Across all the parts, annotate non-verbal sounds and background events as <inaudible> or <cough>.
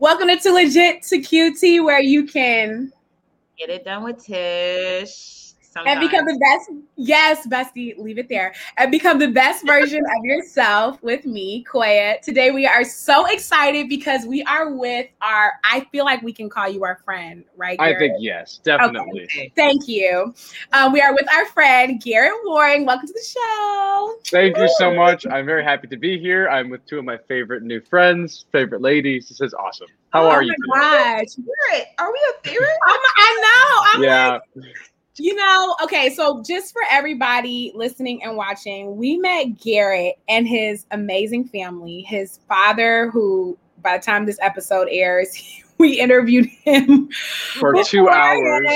Welcome to Legit to QT, where you can get it done with Tish. Sometimes. And become the best. Yes, bestie, leave it there. And become the best <laughs> version of yourself with me, Koya. Today we are so excited because we are with our. I feel like we can call you our friend, right? Garrett? I think yes, definitely. Okay. Thank you. Um, we are with our friend Garrett Wareing. Welcome to the show. Thank you so much. I'm very happy to be here. I'm with two of my favorite new friends, favorite ladies. This is awesome. How oh are you? Oh my gosh. Garrett, are we a favorite? I know. I'm yeah. Like, you know, okay, so just for everybody listening and watching, we met Garrett and his amazing family. His father, who by the time this episode airs, <laughs> we interviewed him for <laughs> two hours.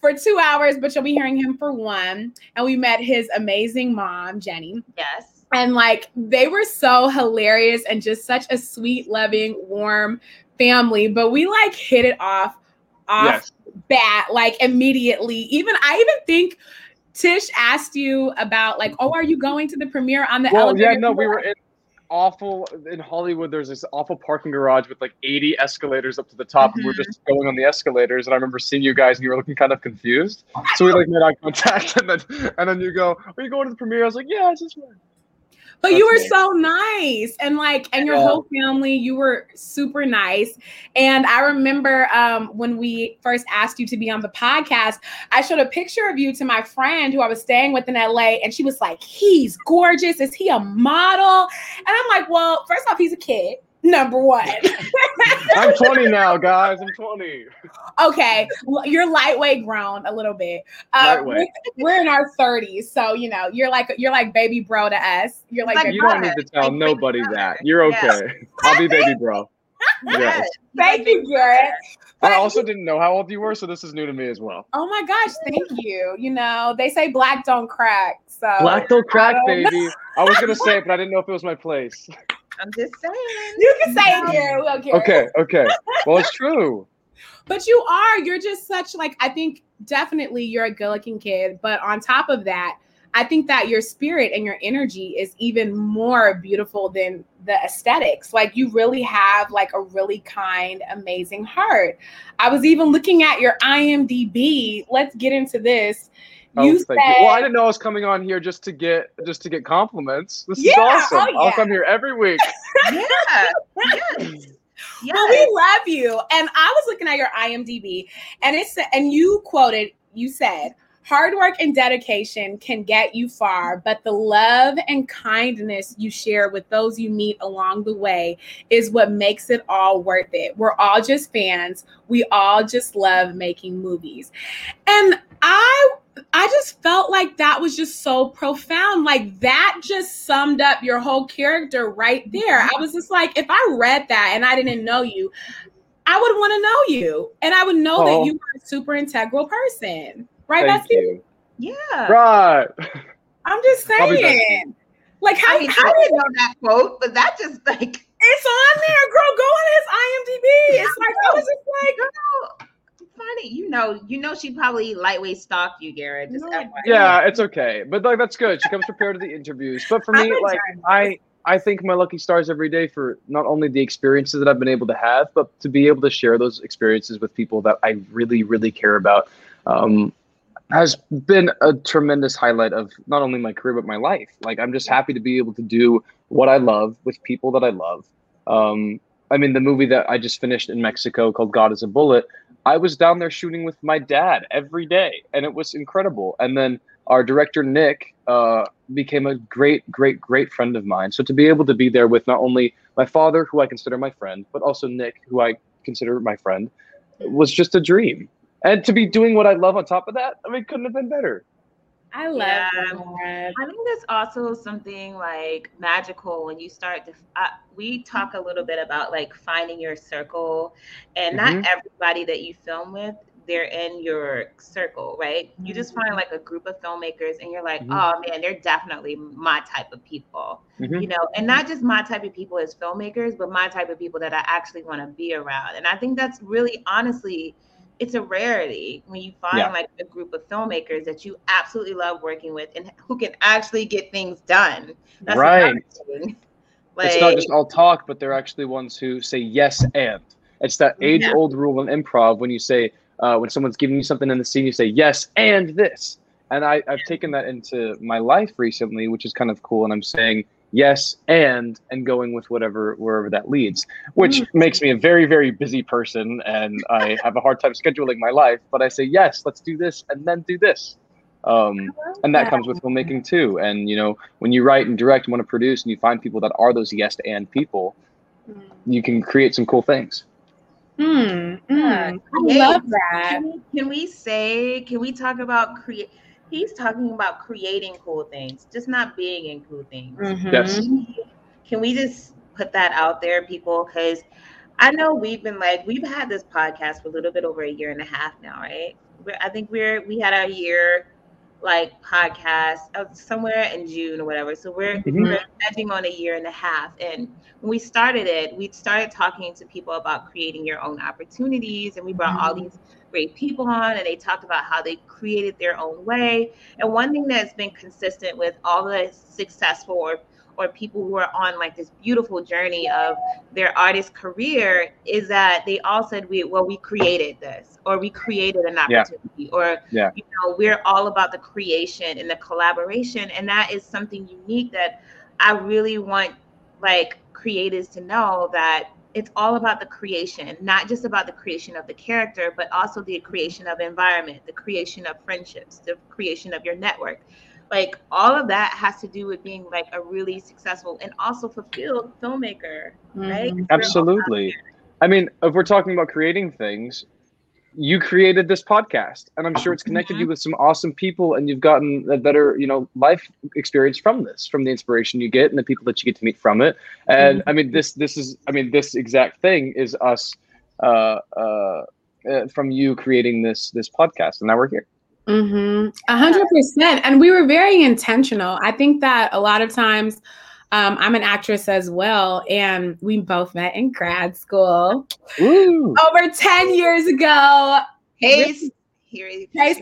For two hours, but you'll be hearing him for one. And we met his amazing mom, Jenny. Yes. And like they were so hilarious and just such a sweet, loving, warm family. But we like hit it off off yes bat like immediately. Even I even think Tish asked you about like, oh, are you going to the premiere on the well, elevator? Yeah, no, we were in awful in Hollywood. There's this awful parking garage with like 80 escalators up to the top, mm-hmm. and we're just going on the escalators. And I remember seeing you guys, and you were looking kind of confused. So we like made eye contact, <laughs> and then and then you go, "Are you going to the premiere?" I was like, "Yeah, it's just." But you were so nice and like and your whole family, you were super nice. And I remember um, when we first asked you to be on the podcast, I showed a picture of you to my friend who I was staying with in LA, and she was like, He's gorgeous. Is he a model? And I'm like, Well, first off, he's a kid number one. <laughs> I'm 20 now, guys. I'm 20. Okay, well, you're lightweight grown a little bit. Uh, lightweight. We're, we're, in our 30s, so you know you're like you're like baby bro to us. You're like, like you don't need to tell like, nobody that. You're okay. Yes. I'll be baby bro. <laughs> Yes. Thank you, Garrett. I also didn't know how old you were, so this is new to me as well. Oh my gosh, thank you. You know, they say black don't crack. So black don't crack, baby. I was gonna say it, but I didn't know if it was my place. <laughs> I'm just saying. You can say it, Gary. Okay. Okay. Okay. Well, it's true. <laughs> but you are. You're just such like. I think definitely you're a good-looking kid. But on top of that, I think that your spirit and your energy is even more beautiful than the aesthetics. Like you really have like a really kind, amazing heart. I was even looking at your IMDb. Let's get into this. Oh, you said, you. Well, I didn't know I was coming on here just to get just to get compliments. This yeah, is awesome. Oh, yeah. I'll come here every week. <laughs> yeah. yes. Yes. Well, we love you. And I was looking at your IMDb, and it's and you quoted, you said, Hard work and dedication can get you far, but the love and kindness you share with those you meet along the way is what makes it all worth it. We're all just fans. We all just love making movies. And I I just felt like that was just so profound. Like that just summed up your whole character right there. I was just like, if I read that and I didn't know you, I would want to know you. And I would know oh. that you were a super integral person. Right, Thank Bestie? You. Yeah. Right. I'm just saying. Like how, I mean, how I didn't know that quote, but that just like it's on there, girl. Go on his IMDb. It's like I was just like, girl, funny. You know, you know, she probably lightweight stalked you, Garrett. Just no, yeah, it's okay, but like that's good. She comes prepared to the interviews. But for me, like I, I thank my lucky stars every day for not only the experiences that I've been able to have, but to be able to share those experiences with people that I really, really care about. Um, has been a tremendous highlight of not only my career but my life. Like I'm just happy to be able to do what I love with people that I love. Um, I mean, the movie that I just finished in Mexico called God is a Bullet. I was down there shooting with my dad every day, and it was incredible. And then our director Nick uh, became a great, great, great friend of mine. So to be able to be there with not only my father, who I consider my friend, but also Nick, who I consider my friend, was just a dream and to be doing what I love on top of that, I mean, couldn't have been better. I love yeah. that. I think there's also something like magical when you start to. Uh, we talk a little bit about like finding your circle, and mm-hmm. not everybody that you film with they're in your circle, right? Mm-hmm. You just find mm-hmm. like a group of filmmakers and you're like, mm-hmm. oh man, they're definitely my type of people, mm-hmm. you know, and not just my type of people as filmmakers, but my type of people that I actually want to be around. And I think that's really honestly it's a rarity when you find yeah. like a group of filmmakers that you absolutely love working with and who can actually get things done. That's right. Like, <laughs> it's not just all talk, but they're actually ones who say yes and. It's that age old yeah. rule in improv when you say, uh, when someone's giving you something in the scene, you say yes and this. And I, I've taken that into my life recently, which is kind of cool. And I'm saying yes and and going with whatever wherever that leads, which mm-hmm. makes me a very very busy person, and I have a hard time scheduling my life. But I say yes, let's do this, and then do this. Um, and that, that comes with filmmaking too. And you know, when you write and direct and want to produce, and you find people that are those yes and people, mm. you can create some cool things. Hmm. Mm. I love that. Can we, can we say? Can we talk about create? He's talking about creating cool things, just not being in cool things. Mm-hmm. Yes. Can we just put that out there, people? Because I know we've been like we've had this podcast for a little bit over a year and a half now, right? We're, I think we're we had our year like podcast somewhere in June or whatever. So we're, mm-hmm. we're edging on a year and a half. And when we started it, we started talking to people about creating your own opportunities. And we brought mm-hmm. all these great people on and they talked about how they created their own way. And one thing that's been consistent with all the successful or or people who are on like this beautiful journey of their artist career is that they all said we well we created this or we created an opportunity yeah. or yeah. you know we're all about the creation and the collaboration and that is something unique that i really want like creators to know that it's all about the creation not just about the creation of the character but also the creation of environment the creation of friendships the creation of your network. Like all of that has to do with being like a really successful and also fulfilled filmmaker right? Mm-hmm. absolutely. i mean if we're talking about creating things you created this podcast and i'm sure it's connected you with some awesome people and you've gotten a better you know life experience from this from the inspiration you get and the people that you get to meet from it and mm-hmm. i mean this this is i mean this exact thing is us uh, uh, uh, from you creating this this podcast and now we're here Mm-hmm. A hundred percent. And we were very intentional. I think that a lot of times, um, I'm an actress as well, and we both met in grad school Ooh. over 10 years ago. Hey, here Oh, you have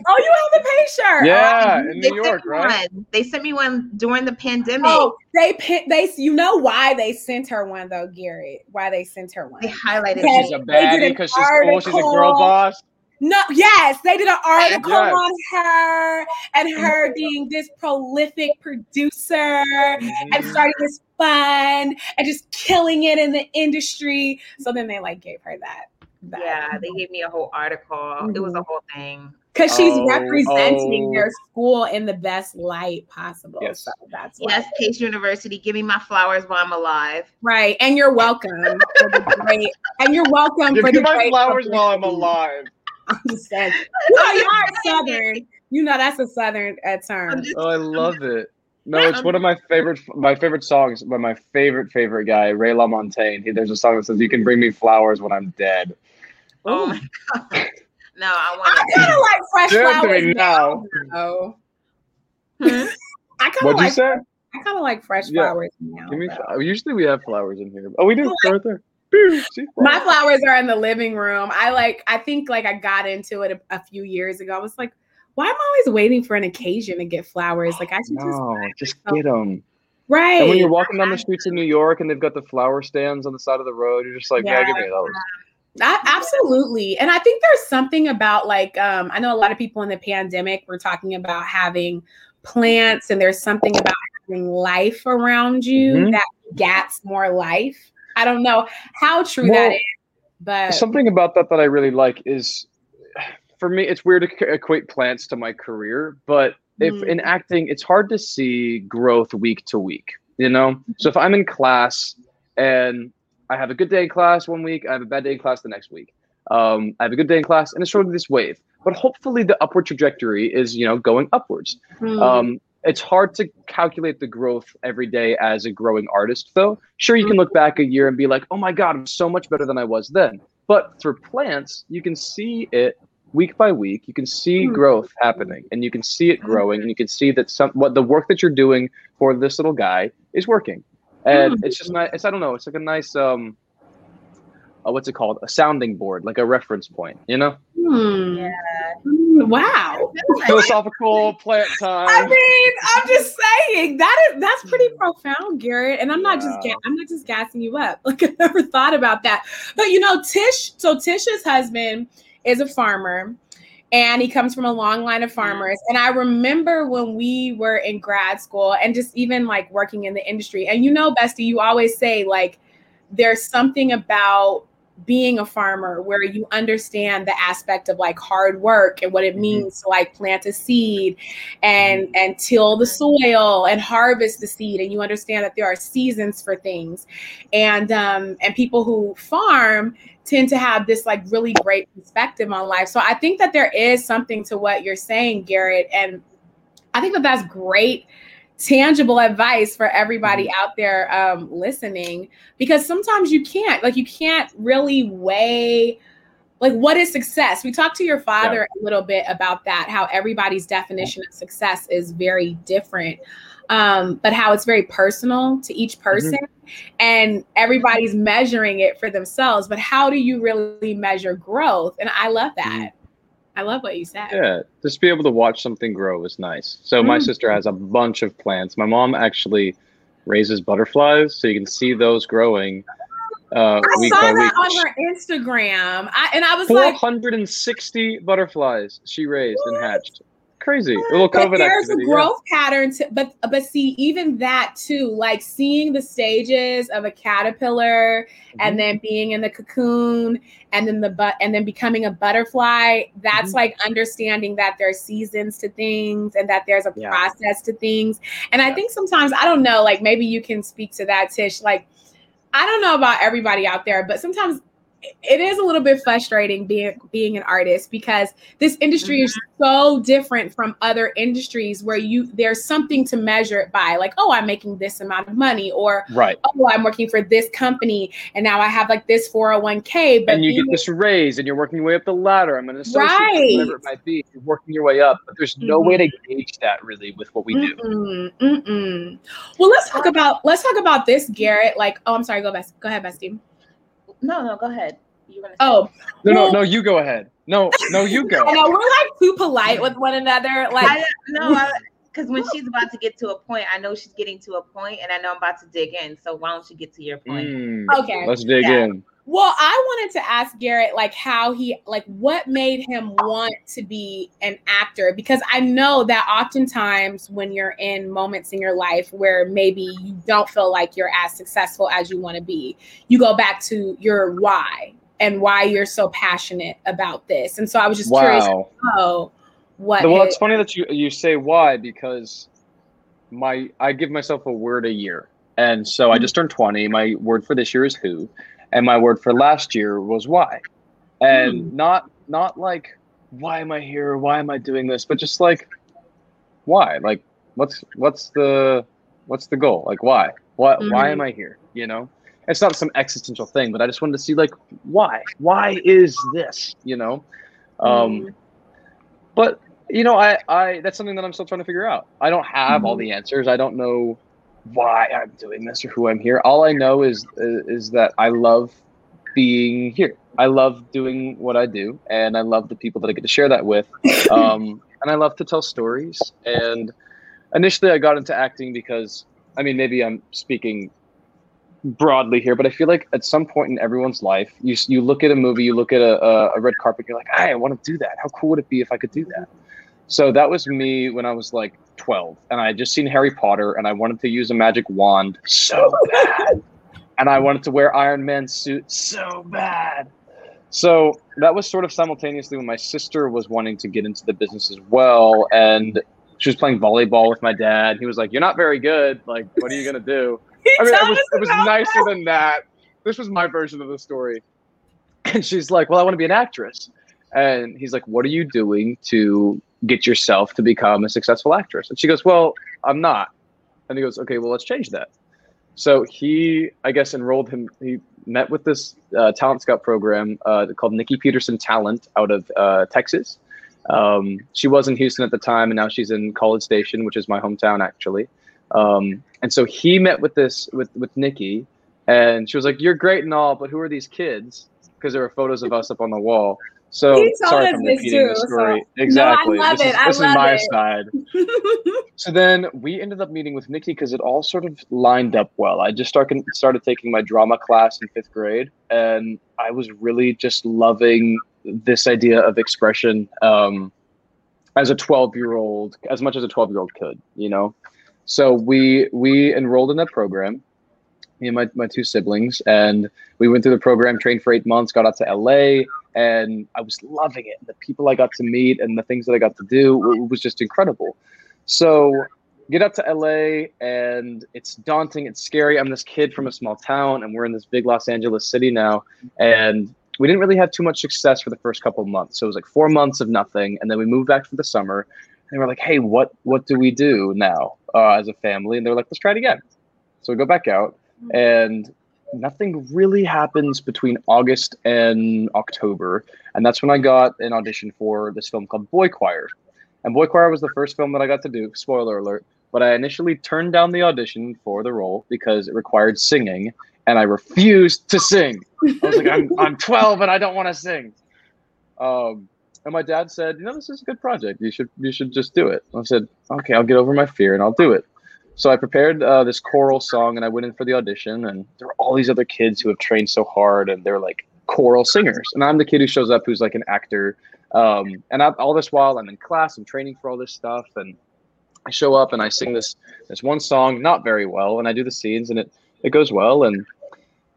the picture. Yeah, um, in New York, right? One. They sent me one during the pandemic. Oh, they they you know why they sent her one though, Gary? Why they sent her one? They highlighted she's a baddie because she's cool. She's a girl boss. No, yes, they did an article yes. on her and her mm-hmm. being this prolific producer mm-hmm. and starting this fund and just killing it in the industry. So then they like gave her that. that. Yeah, they gave me a whole article. Mm-hmm. It was a mm-hmm. whole thing. Because she's oh, representing oh. their school in the best light possible. Yes. So that's yes, Pace University. Give me my flowers while I'm alive. Right. And you're welcome for the great and you're welcome Give for the my flowers while I'm alive. I'm just saying. You know, you are Southern. You know that's a Southern uh, term. Oh, I love it. No, it's one of my favorite my favorite songs by my favorite favorite guy, Ray LaMontagne. He, there's a song that says, "You can bring me flowers when I'm dead." Oh my god! <laughs> No, I want. I kind of like fresh flowers now. now. Hmm? I kind of like. You say? I kind of like fresh yeah. flowers now. Give me. Usually we have flowers in here. Oh, we do. right there. My flowers are in the living room. I like. I think like I got into it a, a, few years ago. I was like, why am I always waiting for an occasion to get flowers? Like I should no, just just get them. Right. And when you're walking down the streets of New York and they've got the flower stands on the side of the road, you're just like, yeah, yeah give me those. Absolutely. And I think there's something about like um, I know a lot of people in the pandemic were talking about having plants and there's something about having life around you mm-hmm. that gets more life. I don't know how true well, that is, but something about that that I really like is for me, it's weird to equate plants to my career, but if mm. in acting, it's hard to see growth week to week, you know? So if I'm in class and I have a good day in class one week, I have a bad day in class the next week. Um, I have a good day in class, and it's sort of this wave. But hopefully, the upward trajectory is, you know, going upwards. Mm. Um, it's hard to calculate the growth every day as a growing artist though. Sure you can look back a year and be like oh my god i'm so much better than i was then. But for plants you can see it week by week. You can see hmm. growth happening and you can see it growing and you can see that some what the work that you're doing for this little guy is working. And it's just nice it's i don't know it's like a nice um uh, what's it called a sounding board like a reference point you know hmm. yeah wow. Philosophical plant <laughs> time. I mean, I'm just saying that is that's pretty profound, Garrett. And I'm not just ga- I'm not just gassing you up. <laughs> Like I never thought about that. But you know, Tish. So Tish's husband is a farmer and he comes from a long line of farmers. And I remember when we were in grad school and just even like working in the industry. And you know, Bestie, you always say like there's something about being a farmer where you understand the aspect of like hard work and what it mm-hmm. means mm-hmm. to like plant a seed and mm-hmm. and till the soil and harvest the seed and you understand that there are seasons for things and um and people who farm tend to have this like really great perspective on life so i think that there is something to what you're saying garrett and i think that that's great tangible advice for everybody mm-hmm. out there um, listening because sometimes you can't like you can't really weigh like what is success we talked to your father yeah. a little bit about that how everybody's definition of success is very different um, but how it's very personal to each mm-hmm. person mm-hmm. and everybody's measuring it for themselves but how do you really measure growth and i love that mm-hmm. I love what you said. Yeah, just be able to watch something grow is nice. So mm. my sister has a bunch of plants. My mom actually raises butterflies, so you can see those growing. Uh, I saw that week. on her Instagram, I, and I was 460 like, butterflies she raised what? and hatched crazy. A little COVID but there's activity, a growth yeah. pattern to, but but see even that too, like seeing the stages of a caterpillar mm-hmm. and then being in the cocoon and then the but and then becoming a butterfly. That's mm-hmm. like understanding that there's seasons to things and that there's a yeah. process to things. And yeah. I think sometimes I don't know, like maybe you can speak to that, Tish. Like I don't know about everybody out there, but sometimes it is a little bit frustrating being being an artist because this industry mm-hmm. is so different from other industries where you there's something to measure it by like oh i'm making this amount of money or right oh i'm working for this company and now i have like this 401k but and you get this raise and you're working your way up the ladder i'm an associate right. whatever it might be you're working your way up but there's no mm-hmm. way to mm-hmm. gauge that really with what we do mm-mm, mm-mm. well let's talk about let's talk about this garrett like oh i'm sorry go best go ahead bestie no, no, go ahead. You want to? Oh, no, no, no. You go ahead. No, no, you go. <laughs> I know we're like too polite with one another. Like, I, no, because when she's about to get to a point, I know she's getting to a point, and I know I'm about to dig in. So why don't you get to your point? Mm, okay, let's dig yeah. in. Well, I wanted to ask Garrett, like, how he, like, what made him want to be an actor? Because I know that oftentimes when you're in moments in your life where maybe you don't feel like you're as successful as you want to be, you go back to your why and why you're so passionate about this. And so I was just wow. curious know what. Well, it's funny that you you say why because my I give myself a word a year. And so I mm-hmm. just turned 20. My word for this year is who and my word for last year was why. And mm. not not like why am i here? Why am i doing this? But just like why? Like what's what's the what's the goal? Like why? What mm-hmm. why am mm-hmm. i here? You know? It's not some existential thing but i just wanted to see like why? Why is this? You know? Um mm. but you know i i that's something that i'm still trying to figure out. I don't have mm-hmm. all the answers. I don't know why I'm doing this or who I'm here. All I know is is that I love being here. I love doing what I do, and I love the people that I get to share that with. <laughs> Um, and I love to tell stories. And initially, I got into acting because, I mean, maybe I'm speaking broadly here, but I feel like at some point in everyone's life, you you look at a movie, you look at a, a, a red carpet, you're like, hey, I want to do that. How cool would it be if I could do that? So that was me when I was like 12 and I had just seen Harry Potter and I wanted to use a magic wand so bad. and I wanted to wear Iron Man's suit so bad. So that was sort of simultaneously when my sister was wanting to get into the business as well. And she was playing volleyball with my dad. He was like, You're not very good. Like, what are you going to do? <laughs> I mean, it was, it was nicer that. than that. This was my version of the story. And she's like, Well, I want to be an actress. And he's like, What are you doing to get yourself to become a successful actress? And she goes, Well, I'm not. And he goes, Okay, well, let's change that. So he, I guess, enrolled him. He met with this uh, talent scout program uh, called Nikki Peterson Talent out of uh, Texas. Um, she was in Houston at the time, and now she's in College Station, which is my hometown, actually. Um, and so he met with this with with Nikki, and she was like, "You're great and all, but who are these kids?" Because there were photos of us up on the wall. So sorry if I'm repeating too, the story. So. <laughs> Exactly. No, I love this it. Is, I this love is my it. side. <laughs> so then we ended up meeting with Nikki because it all sort of lined up well. I just started started taking my drama class in fifth grade, and I was really just loving this idea of expression um, as a 12 year old, as much as a 12 year old could, you know. So we we enrolled in that program, me and my, my two siblings, and we went through the program, trained for eight months, got out to LA and I was loving it. The people I got to meet and the things that I got to do was just incredible. So get up to LA and it's daunting, it's scary. I'm this kid from a small town and we're in this big Los Angeles city now and we didn't really have too much success for the first couple of months. So it was like 4 months of nothing and then we moved back for the summer and we're like, "Hey, what what do we do now uh, as a family?" And they're like, "Let's try it again." So we go back out and nothing really happens between August and October. And that's when I got an audition for this film called Boy Choir. And Boy Choir was the first film that I got to do, spoiler alert. But I initially turned down the audition for the role because it required singing, and I refused to sing. I was like, I'm, <laughs> I'm 12 and I don't want to sing. Um, and my dad said, you know, this is a good project. You should you should just do it. I said, okay, I'll get over my fear and I'll do it. So I prepared uh, this choral song and I went in for the audition, and there were all these other kids who have trained so hard and they're like choral singers. And I'm the kid who shows up who's like an actor. Um, and I, all this while I'm in class, I'm training for all this stuff, and I show up and I sing this this one song not very well, and I do the scenes and it it goes well. And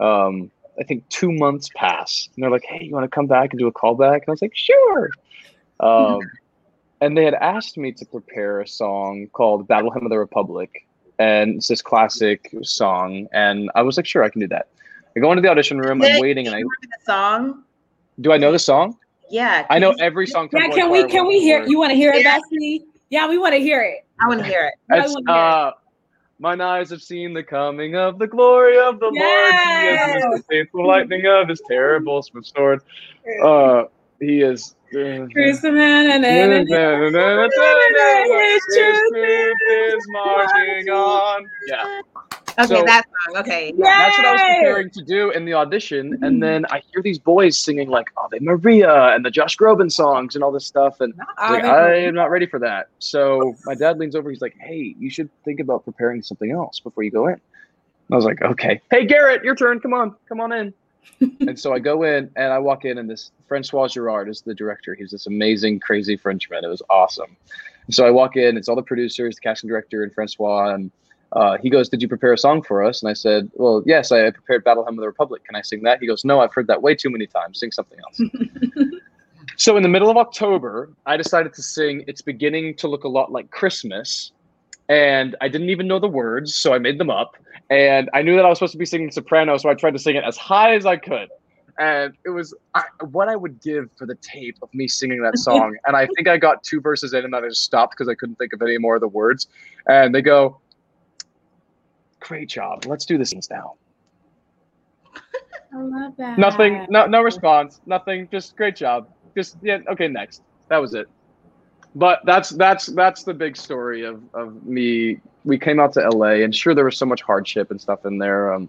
um, I think two months pass, and they're like, "Hey, you want to come back and do a callback?" And I was like, "Sure." Um, <laughs> and they had asked me to prepare a song called Battle Hymn of the Republic. And it's this classic song. And I was like, sure, I can do that. I go into the audition room, I'm waiting, and I. The song? Do I know the song? Yeah. I know every song. Yeah, can we can we hear? You want to hear it, yeah. Bestie? Yeah, we want to hear it. I want to hear it. It's, uh, Mine eyes have seen the coming of the glory of the yes! Lord. He is the faithful lightning of his terrible sword. Uh, he is Cruciman and truth is marching on. Yeah. Okay, so, that song. Okay. Yeah, that's what I was preparing to do in the audition. Mm-hmm. And then I hear these boys singing like Ave Maria and the Josh Groban songs and all this stuff. And I, like, I am not ready for that. So my dad leans over. He's like, hey, you should think about preparing something else before you go in. I was like, okay. Hey, Garrett, your turn. Come on. Come on in. And so I go in and I walk in, and this Francois Girard is the director. He's this amazing, crazy Frenchman. It was awesome. And so I walk in, it's all the producers, the casting director, and Francois. And uh, he goes, Did you prepare a song for us? And I said, Well, yes, I prepared Battle Hymn of the Republic. Can I sing that? He goes, No, I've heard that way too many times. Sing something else. <laughs> so in the middle of October, I decided to sing It's Beginning to Look a Lot Like Christmas. And I didn't even know the words, so I made them up and I knew that I was supposed to be singing soprano, so I tried to sing it as high as I could. And it was I, what I would give for the tape of me singing that <laughs> song. and I think I got two verses in, and then I just stopped because I couldn't think of any more of the words. And they go, "Great job! Let's do this now." I love that. Nothing. No. No response. Nothing. Just great job. Just yeah. Okay. Next. That was it but that's that's that's the big story of of me. We came out to LA, and sure, there was so much hardship and stuff in there. Um,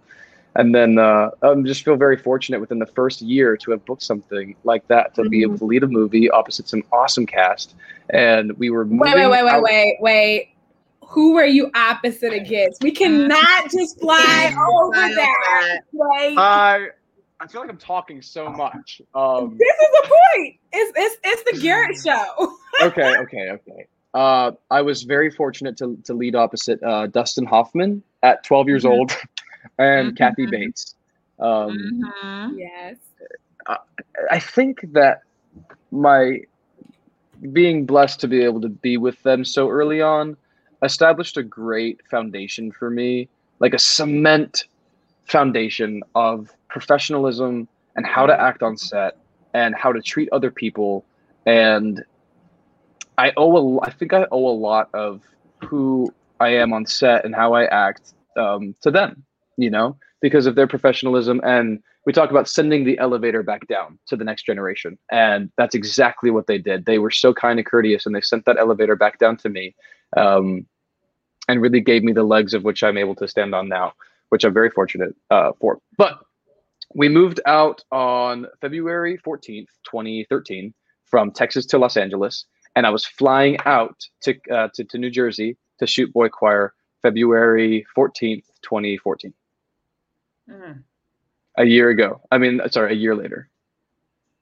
and then uh, I um, just feel very fortunate within the first year to have booked something like that to mm-hmm. be able to lead a movie opposite some awesome cast. And we were wait, wait, wait, wait, wait, wait. Who were you opposite against? We cannot just fly <laughs> over that. Like, I I feel like I'm talking so much. Um, this is the point. It's it's it's the Garrett show. <laughs> okay, okay, okay. Uh, I was very fortunate to to lead opposite uh, Dustin Hoffman at 12 years mm-hmm. old, <laughs> and mm-hmm. Kathy Bates. Um, mm-hmm. Yes. I, I think that my being blessed to be able to be with them so early on established a great foundation for me, like a cement foundation of professionalism and how to act on set and how to treat other people. And i owe a, i think i owe a lot of who i am on set and how i act um, to them you know because of their professionalism. And we talk about sending the elevator back down to the next generation. And that's exactly what they did. They were so kind and courteous and they sent that elevator back down to me um, and really gave me the legs of which i'm able to stand on now which i'm very fortunate uh, for. But we moved out on February 14th, 2013, from Texas to Los Angeles, and I was flying out to uh, to, to New Jersey to shoot Boy Choir February 14th, 2014. Mm. A year ago. I mean, sorry, a year later.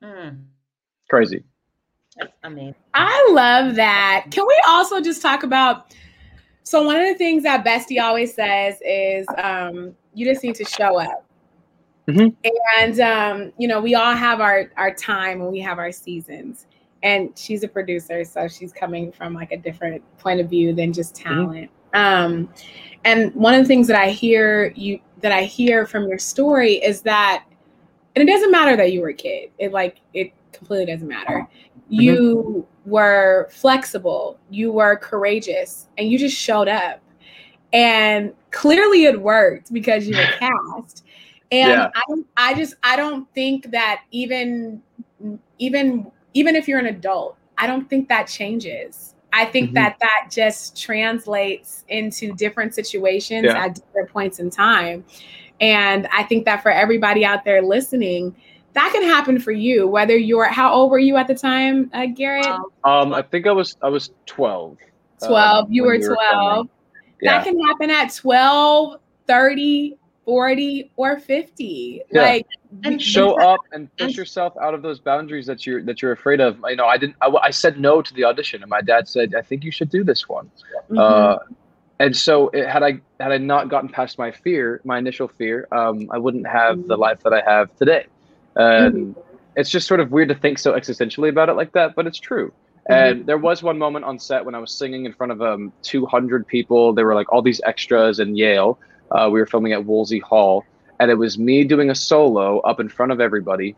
Mm. Crazy. That's amazing. I love that. Can we also just talk about? So one of the things that Bestie always says is, um, you just need to show up. Mm-hmm. And um, you know, we all have our our time and we have our seasons. And she's a producer, so she's coming from like a different point of view than just mm-hmm. talent. Mm-hmm. Um, and one of the things that I hear you that I hear from your story is that, and it doesn't matter that you were a kid. It like it completely doesn't matter. Mm-hmm. You were flexible, you were courageous, and you just showed up. And clearly it worked because you were <laughs> cast. And yeah. I, I just I don't think that even even even if you're an adult, I don't think that changes. I think mm-hmm. that that just translates into different situations yeah. at different points in time. And I think that for everybody out there listening, that can happen for you. Whether you're how old were you at the time, uh, Garrett? Um, I think I was I was twelve. Twelve. Um, you were twelve. Yeah. That can happen at 12, 30, 40 or 50 yeah. like and show up and push yourself out of those boundaries that you're that you're afraid of you know i didn't i, I said no to the audition and my dad said i think you should do this one mm-hmm. uh, and so it, had i had i not gotten past my fear my initial fear um, i wouldn't have mm-hmm. the life that i have today and mm-hmm. it's just sort of weird to think so existentially about it like that but it's true mm-hmm. and there was one moment on set when I was singing in front of um, 200 people. There were like all these extras in Yale, uh, we were filming at Woolsey Hall, and it was me doing a solo up in front of everybody.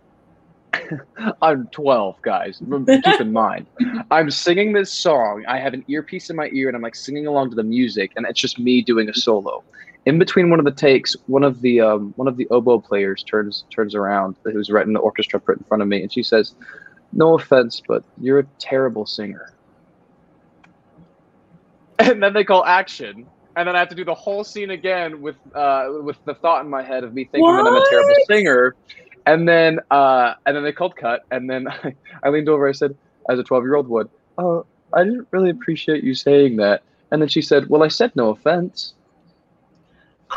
<laughs> I'm 12, guys. Keep in mind, I'm singing this song. I have an earpiece in my ear, and I'm like singing along to the music, and it's just me doing a solo. In between one of the takes, one of the um, one of the oboe players turns turns around, who's right in the orchestra put in front of me, and she says, "No offense, but you're a terrible singer." <laughs> And then they call action, and then I have to do the whole scene again with uh, with the thought in my head of me thinking what? that I'm a terrible singer, and then uh, and then they called cut, and then <laughs> I, I leaned over. I said, as a 12 year old would, "Oh, I didn't really appreciate you saying that." And then she said, "Well, I said no offense."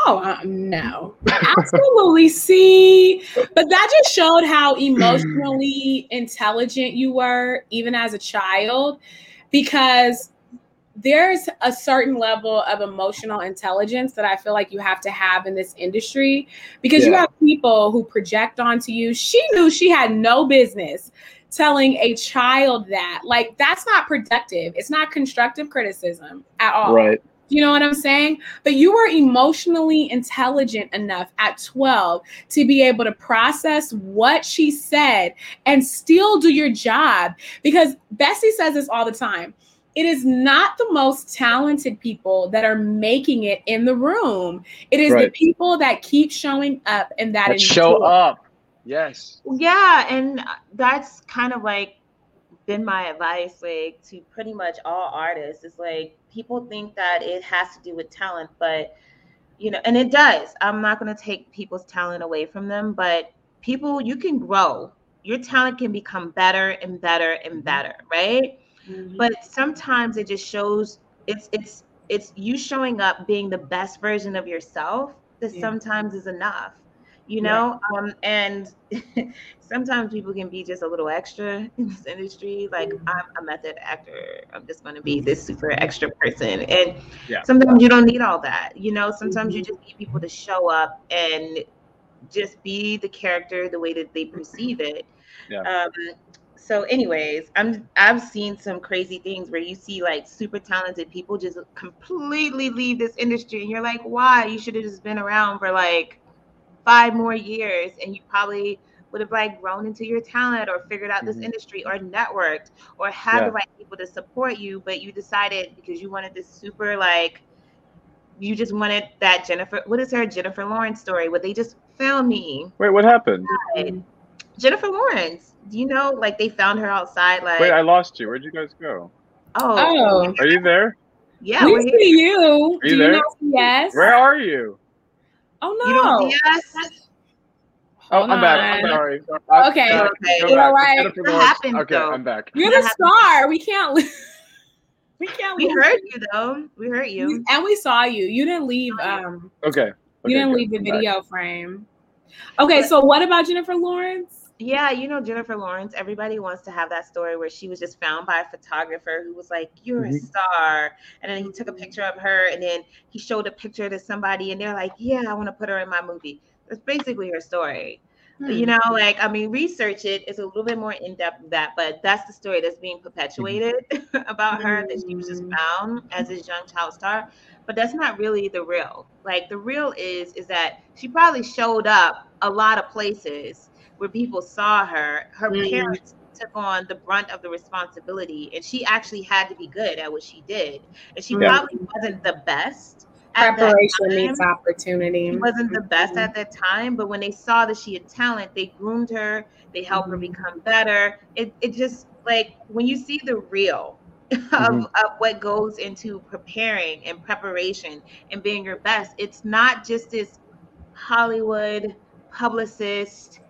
Oh uh, no, absolutely. See, but that just showed how emotionally intelligent you were, even as a child, because there's a certain level of emotional intelligence that I feel like you have to have in this industry because yeah. you have people who project onto you. She knew she had no business telling a child that. Like, that's not productive. It's not constructive criticism at all. Right. You know what I'm saying? But you were emotionally intelligent enough at 12 to be able to process what she said and still do your job. Because Bestie says this all the time it is not the most talented people that are making it in the room. It is right. the people that keep showing up and that, that show up. Yes. Yeah, and that's kind of like been my advice like to pretty much all artists. It's like people think that it has to do with talent, but you know, and it does. I'm not going to take people's talent away from them, but people you can grow. Your talent can become better and better and mm-hmm. better, right? Mm-hmm. But sometimes it just shows it's it's it's you showing up being the best version of yourself that yeah. sometimes is enough you know yeah. um, and <laughs> sometimes people can be just a little extra in this industry like mm-hmm. i'm a method actor i'm just going to be this super extra person and yeah. sometimes you don't need all that you know sometimes mm-hmm. you just need people to show up and just be the character the way that they perceive it yeah. um, so anyways i'm i've seen some crazy things where you see like super talented people just completely leave this industry and you're like why you should have just been around for like five more years and you probably would have like grown into your talent or figured out mm-hmm. this industry or networked or had yeah. the right people to support you but you decided because you wanted this super like you just wanted that jennifer what is her jennifer lawrence story where they just found me wait what happened jennifer lawrence do you know like they found her outside like wait i lost you where'd you guys go oh, oh. are you there yeah we see you are you do there? you know yes where are you oh no you don't see us Oh, I'm back. I'm sorry. Okay. okay. You know what? What happened? Okay, though? I'm back. You're the star. We can't. <laughs> we can't. We heard you though. We heard you, and we saw you. You didn't leave. Um. Okay. okay you didn't good. leave the video frame. Okay, so what about Jennifer Lawrence? Yeah, you know Jennifer Lawrence. Everybody wants to have that story where she was just found by a photographer who was like, "You're mm-hmm. a star," and then he took a picture of her, and then he showed a picture to somebody, and they're like, "Yeah, I want to put her in my movie." That's basically her story. Hmm. You know, like I mean, research it. It's a little bit more in depth than that, but that's the story that's being perpetuated <laughs> about her that she was just hmm. found as this young child star. But that's not really the real. Like the real is is that she probably showed up a lot of places where people saw her. Her mm. parents took on the brunt of the responsibility, and she actually had to be good at what she did. And she yeah. probably wasn't the best preparation meets opportunity. She wasn't the best mm-hmm. at that time, but when they saw that she had talent, they groomed her, they helped mm-hmm. her become better. It, it just like when you see the real <laughs> of, mm-hmm. of what goes into preparing and preparation and being your best, it's not just this Hollywood publicist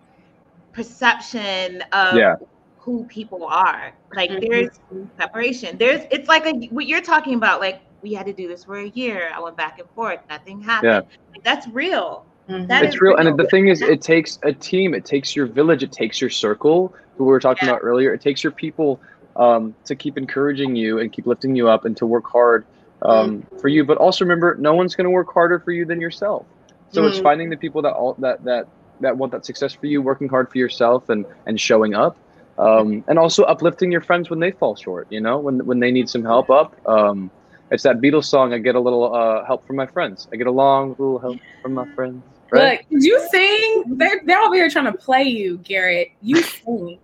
perception of yeah. who people are. Like mm-hmm. there's separation. There's it's like a what you're talking about, like we had to do this for a year. I went back and forth. Nothing happened. Yeah. Like, that's real. Mm-hmm. That it's real. real. And the thing is, it takes a team. It takes your village. It takes your circle, who we were talking yeah. about earlier. It takes your people um, to keep encouraging you and keep lifting you up and to work hard um, mm-hmm. for you. But also remember, no one's going to work harder for you than yourself. So mm-hmm. it's finding the people that all that that that want that success for you, working hard for yourself, and and showing up. Um, and also uplifting your friends when they fall short, you know, when when they need some help up. Um, it's that Beatles song. I get a little uh, help from my friends. I get a long little help from my friends. Right? Look, you sing. They're they're over here trying to play you, Garrett. You <laughs> sing.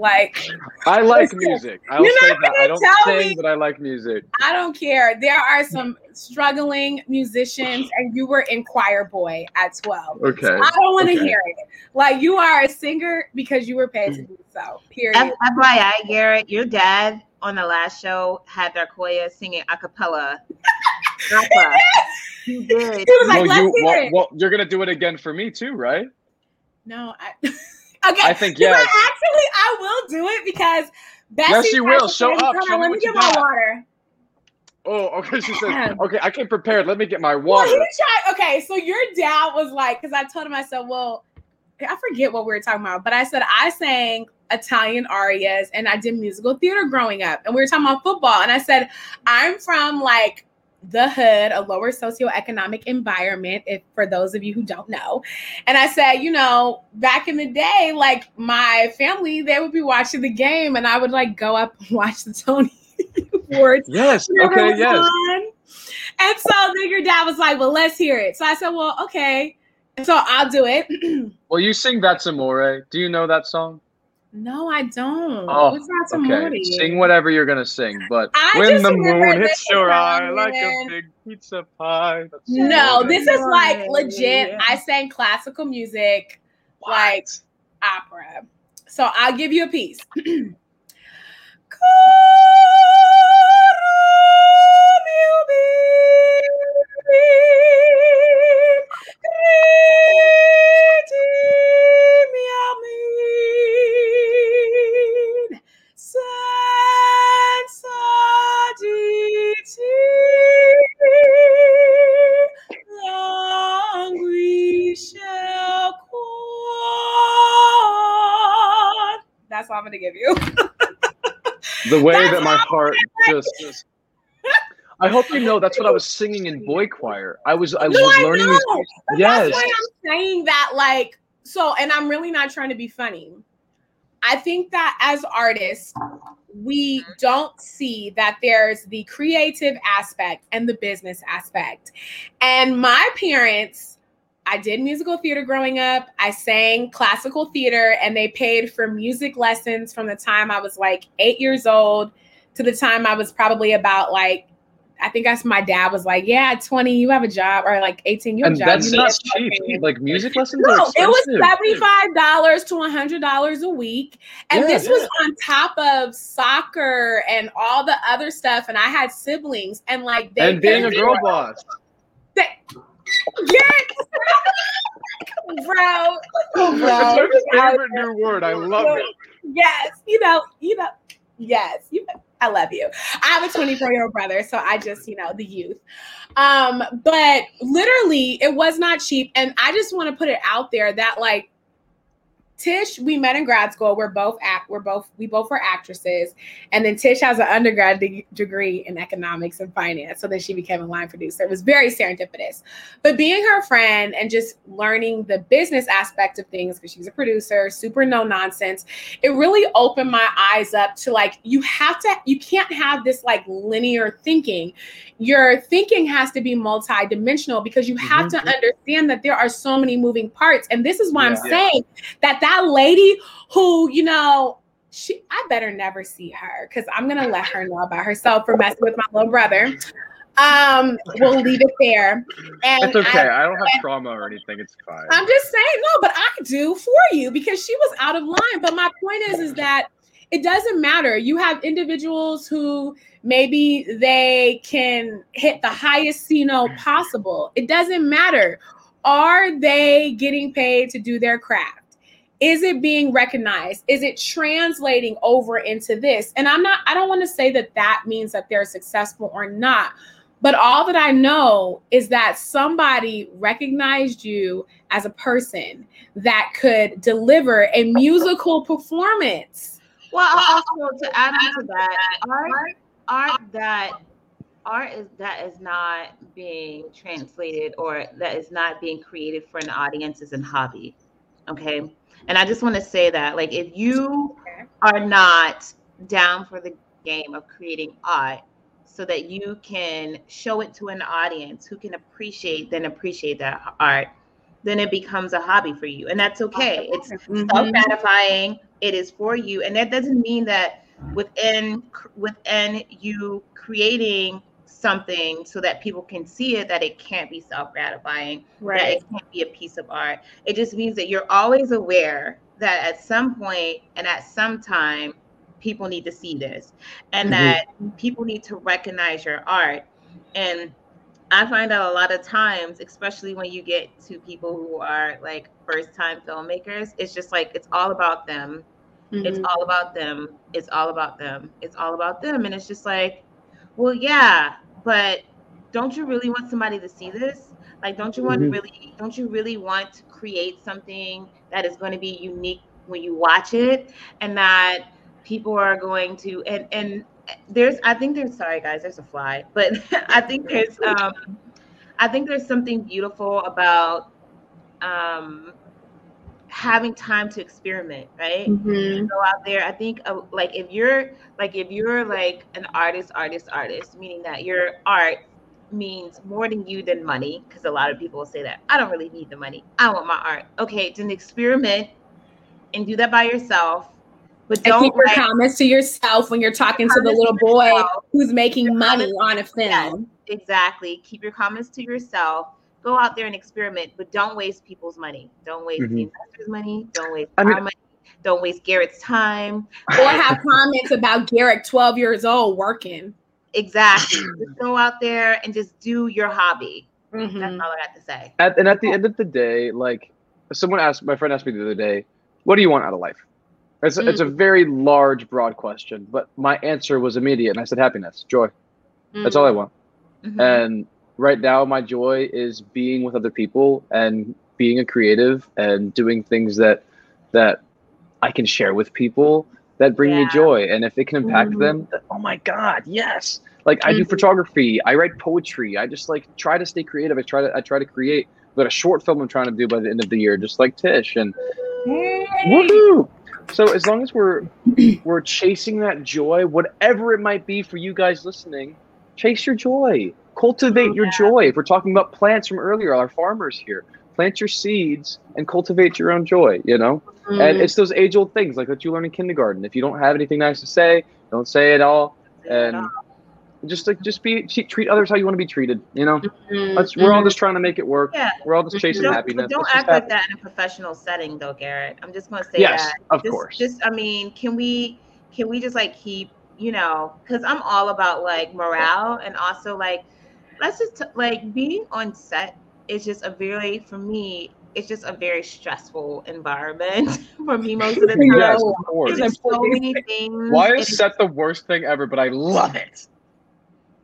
Like I <laughs> like music. I'll say that. I don't sing, me, but I like music. I don't care. There are some struggling musicians, and you were in choir boy at 12. Okay. So I don't want to okay. hear it. Like you are a singer because you were paid to do so. Period. FYI, Garrett, your dad on the last show had Darkoya singing a cappella. <laughs> he did. He was like, well, you, well, well, you're gonna do it again for me too, right? No, I. <laughs> okay, I think yes. Actually, I will do it because Bestie yes, you will. Show up. Show on, let me get my water. Oh, okay. She said, <laughs> okay, I came prepared. Let me get my water. Well, tried. Okay, so your dad was like, because I told him, I said, well, I forget what we were talking about, but I said I sang Italian arias and I did musical theater growing up. And we were talking about football. And I said, I'm from like the hood, a lower socioeconomic environment, if for those of you who don't know. And I said, you know, back in the day, like my family, they would be watching the game and I would like go up and <laughs> watch the Tony <laughs> Awards. Yes. Okay. Yes. On. And so then your dad was like, well, let's hear it. So I said, well, okay. So I'll do it. <clears throat> well, you sing That's Amore. Do you know that song? No, I don't. Oh, What's okay. Sing whatever you're gonna sing, but I when the moon hits your eye like a big pizza pie. no, this is like legit. I sang classical music, what? like opera. So I'll give you a piece. <clears throat> That's all I'm gonna give you. the way That's that my heart just I hope you know that's what I was singing in boy choir. I was I no, was I learning these. Yes. That's why I'm saying that like so and I'm really not trying to be funny. I think that as artists, we don't see that there's the creative aspect and the business aspect. And my parents, I did musical theater growing up. I sang classical theater, and they paid for music lessons from the time I was like eight years old to the time I was probably about like I think that's my dad was like, "Yeah, 20, you have a job, or like 18, you have and a job." That's not cheap. Like music <laughs> lessons. No, it was seventy five dollars to hundred dollars a week, and yeah, this yeah. was on top of soccer and all the other stuff. And I had siblings, and like they, and being a girl boss. They, yeah, <laughs> bro. bro. <laughs> It's my favorite new word. I love it. Yes, you know, you know, yes, you. I love you. I have a 24 year old brother, so I just, you know, the youth. Um, but literally, it was not cheap, and I just want to put it out there that like Tish, we met in grad school. We're both act. We're both we both were actresses, and then Tish has an undergrad de- degree in economics and finance. So then she became a line producer. It was very serendipitous. But being her friend and just learning the business aspect of things because she's a producer, super no nonsense, it really opened my eyes up to like you have to. You can't have this like linear thinking. Your thinking has to be multidimensional because you have mm-hmm. to understand that there are so many moving parts. And this is why yeah. I'm saying that that that lady who, you know, she I better never see her because I'm gonna let her know about herself for messing with my little brother. Um, we'll leave it there. And it's okay. I, I don't have trauma or anything. It's fine. I'm just saying, no, but I do for you because she was out of line. But my point is, is that it doesn't matter. You have individuals who maybe they can hit the highest C note possible. It doesn't matter. Are they getting paid to do their craft? Is it being recognized? Is it translating over into this? And i'm not i don't want to say that that means that they're successful or not but all that i know is that somebody recognized you as a person that could deliver a musical performance. Well also to add on to that art art that art is that is not being translated or that is not being created for an audience as a hobby okay and I just want to say that, like, if you are not down for the game of creating art so that you can show it to an audience who can appreciate, then appreciate that art, then it becomes a hobby for you. And that's okay. It's mm-hmm. self gratifying. It is for you. And that doesn't mean that within within you creating something so that people can see it that it can't be self-gratifying right that it can't be a piece of art. It just means that you're always aware that at some point and at some time people need to see this and mm-hmm. that people need to recognize your art. And i find that a lot of times especially when you get to people who are like first time filmmakers it's just like it's all about them. Mm-hmm. it's all about them. It's all about them. It's all about them. And it's just like well yeah but don't you really want somebody to see this? Like, don't you want mm-hmm. really, don't you really want to create something that is going to be unique when you watch it and that people are going to, and, and there's, I think there's, sorry guys, there's a fly, but <laughs> I think there's, um, I think there's something beautiful about, um, having time to experiment right? Mm-hmm. go out there i think uh, like if you're like if you're like an artist artist artist meaning that your art means more than you than money because a lot of people will say that i don't really need the money. I want my art. Okay then experiment and do that by yourself but don't keep your like, comments to yourself when you're talking to the little boy yourself. who's making money on a film. yes, exactly. Keep your comments to yourself go out there and experiment, but don't waste people's money. Don't waste mm-hmm. the investors' money. Don't waste I mean, our money. Don't waste Garrett's time. Or have comments about Garrett, 12 years old, working. Exactly. <clears throat> just go out there and just do your hobby. Mm-hmm. That's all I got to say. At, and at the end of the day, like someone asked, my friend asked me the other day, what do you want out of life? It's, mm-hmm. it's a mm. very large, broad question, but my answer was immediate. And I said, happiness, joy. That's all I mm. want. Mm-hmm. And right now my joy is being with other people and being a creative and doing things that that I can share with people that bring yeah. me joy. And if it can impact mm-hmm. them, oh my God, yes. Like mm-hmm. I do mm-hmm. photography, I write poetry. I just like try to stay creative. I try to I try to create. But a short film I'm trying to do by the end of the year, just like Tish. And woohoo! So as long as we're <clears throat> we're chasing that joy, whatever it might be for you guys listening, chase your joy cultivate your joy. If we're talking about plants from earlier, our farmers here, plant your seeds and cultivate your own joy, you know? Mm. And it's those age old things like that you learn in kindergarten. If you don't have anything nice to say, don't say it all. And just like just be treat others how you want to be treated. You know, mm-hmm. we're all just trying to make it work. Yeah. We're all just chasing don't, happiness. Don't act like that in a professional setting, though, Garrett. I'm just gonna say yes, that. of just, course. Just I mean, can we can we just like keep you know? Because I'm all about like morale and also like let's just t- like being on set is just a very for me it's just a very stressful environment <laughs> for me most of the <laughs> time. Yes, of course. There's so many things. Why is set the worst thing ever? But I love it.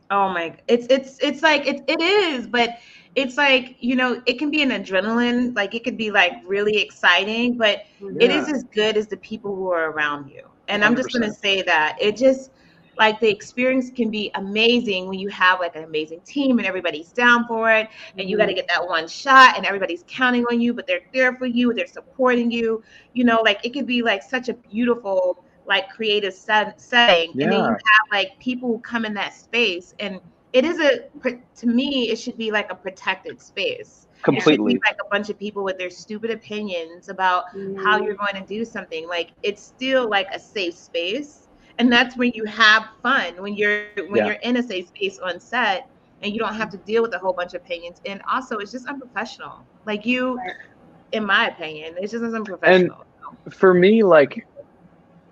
Oh my! It's it's it's like it it is, but it's like you know it can be an adrenaline like it could be like really exciting but yeah. it is as good as the people who are around you and i am just going to say that it just like the experience can be amazing when you have like an amazing team and everybody's down for it and mm-hmm. you got to get that one shot and everybody's counting on you but they're there for you they're supporting you you know like it could be like such a beautiful like creative set- setting yeah. and then you have like people who come in that space and it is a to me it should be like a protected space completely like a bunch of people with their stupid opinions about mm. how you're going to do something like it's still like a safe space and that's when you have fun when you're when yeah. you're in a safe space on set and you don't have to deal with a whole bunch of opinions and also it's just unprofessional like you in my opinion it's just unprofessional and for me like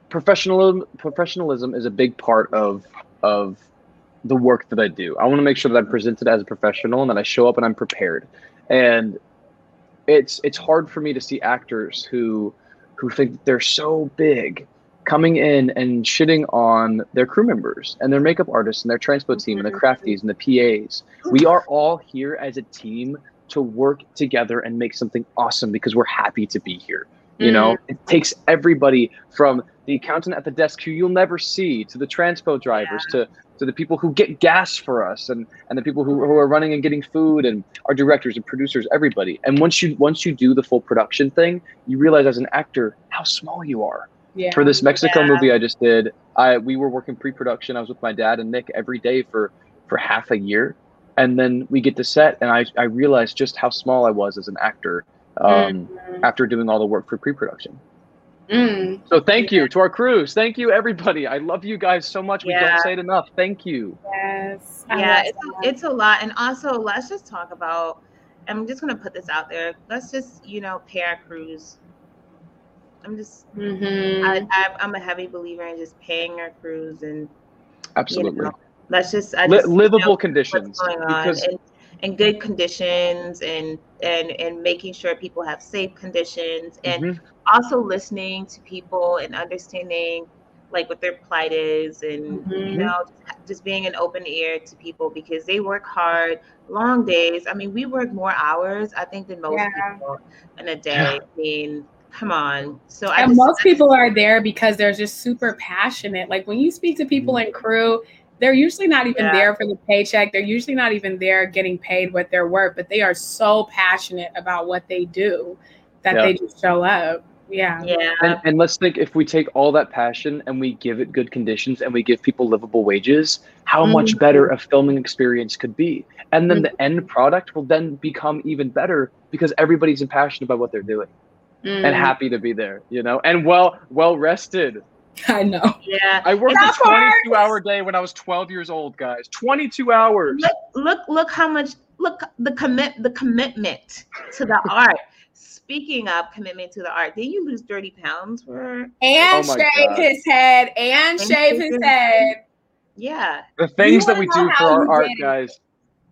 professionalism professionalism is a big part of of the work that I do. I want to make sure that I'm presented as a professional and that I show up and I'm prepared. And it's it's hard for me to see actors who who think they're so big coming in and shitting on their crew members and their makeup artists and their transpo team and the crafties and the PAs. We are all here as a team to work together and make something awesome because we're happy to be here. You know, mm. it takes everybody from the accountant at the desk who you'll never see to the transpo drivers yeah. to to the people who get gas for us and and the people who, who are running and getting food and our directors and producers everybody and once you once you do the full production thing you realize as an actor how small you are yeah. for this mexico yeah. movie i just did i we were working pre-production i was with my dad and nick every day for for half a year and then we get to set and i i realized just how small i was as an actor um, mm-hmm. after doing all the work for pre-production Mm. So thank you to our crews. Thank you, everybody. I love you guys so much. We yeah. don't say it enough. Thank you. Yes. yeah, it's a, it's a lot. And also, let's just talk about. I'm just gonna put this out there. Let's just you know pay our crews. I'm just. Mm-hmm. I, I, am a heavy believer in just paying our crews and. Absolutely. You know, let's just, I just livable you know, conditions because. And, and good conditions and and and making sure people have safe conditions and mm-hmm also listening to people and understanding like what their plight is and mm-hmm. you know just being an open ear to people because they work hard long days i mean we work more hours i think than most yeah. people in a day yeah. i mean come on so and just, most people are there because they're just super passionate like when you speak to people mm-hmm. in crew they're usually not even yeah. there for the paycheck they're usually not even there getting paid what they're worth but they are so passionate about what they do that they just show up yeah. Yeah. And, and, let's think if we take all that passion and we give it good conditions and we give people livable wages, how mm-hmm. much better a filming experience could be. And then mm-hmm. the end product will then become even better because everybody's passionate about what they're doing mm-hmm. and happy to be there, you know, and well well rested. <laughs> I know. Yeah. I worked a 22 hour day when I was 12 years old, guys. 22 hours. Look, look, look how much look the commit the commitment to the <laughs> art speaking of commitment to the art, did you lose 30 pounds for and oh shave God. his head and, and shave his head? Yeah. The things that we do for our art, guys.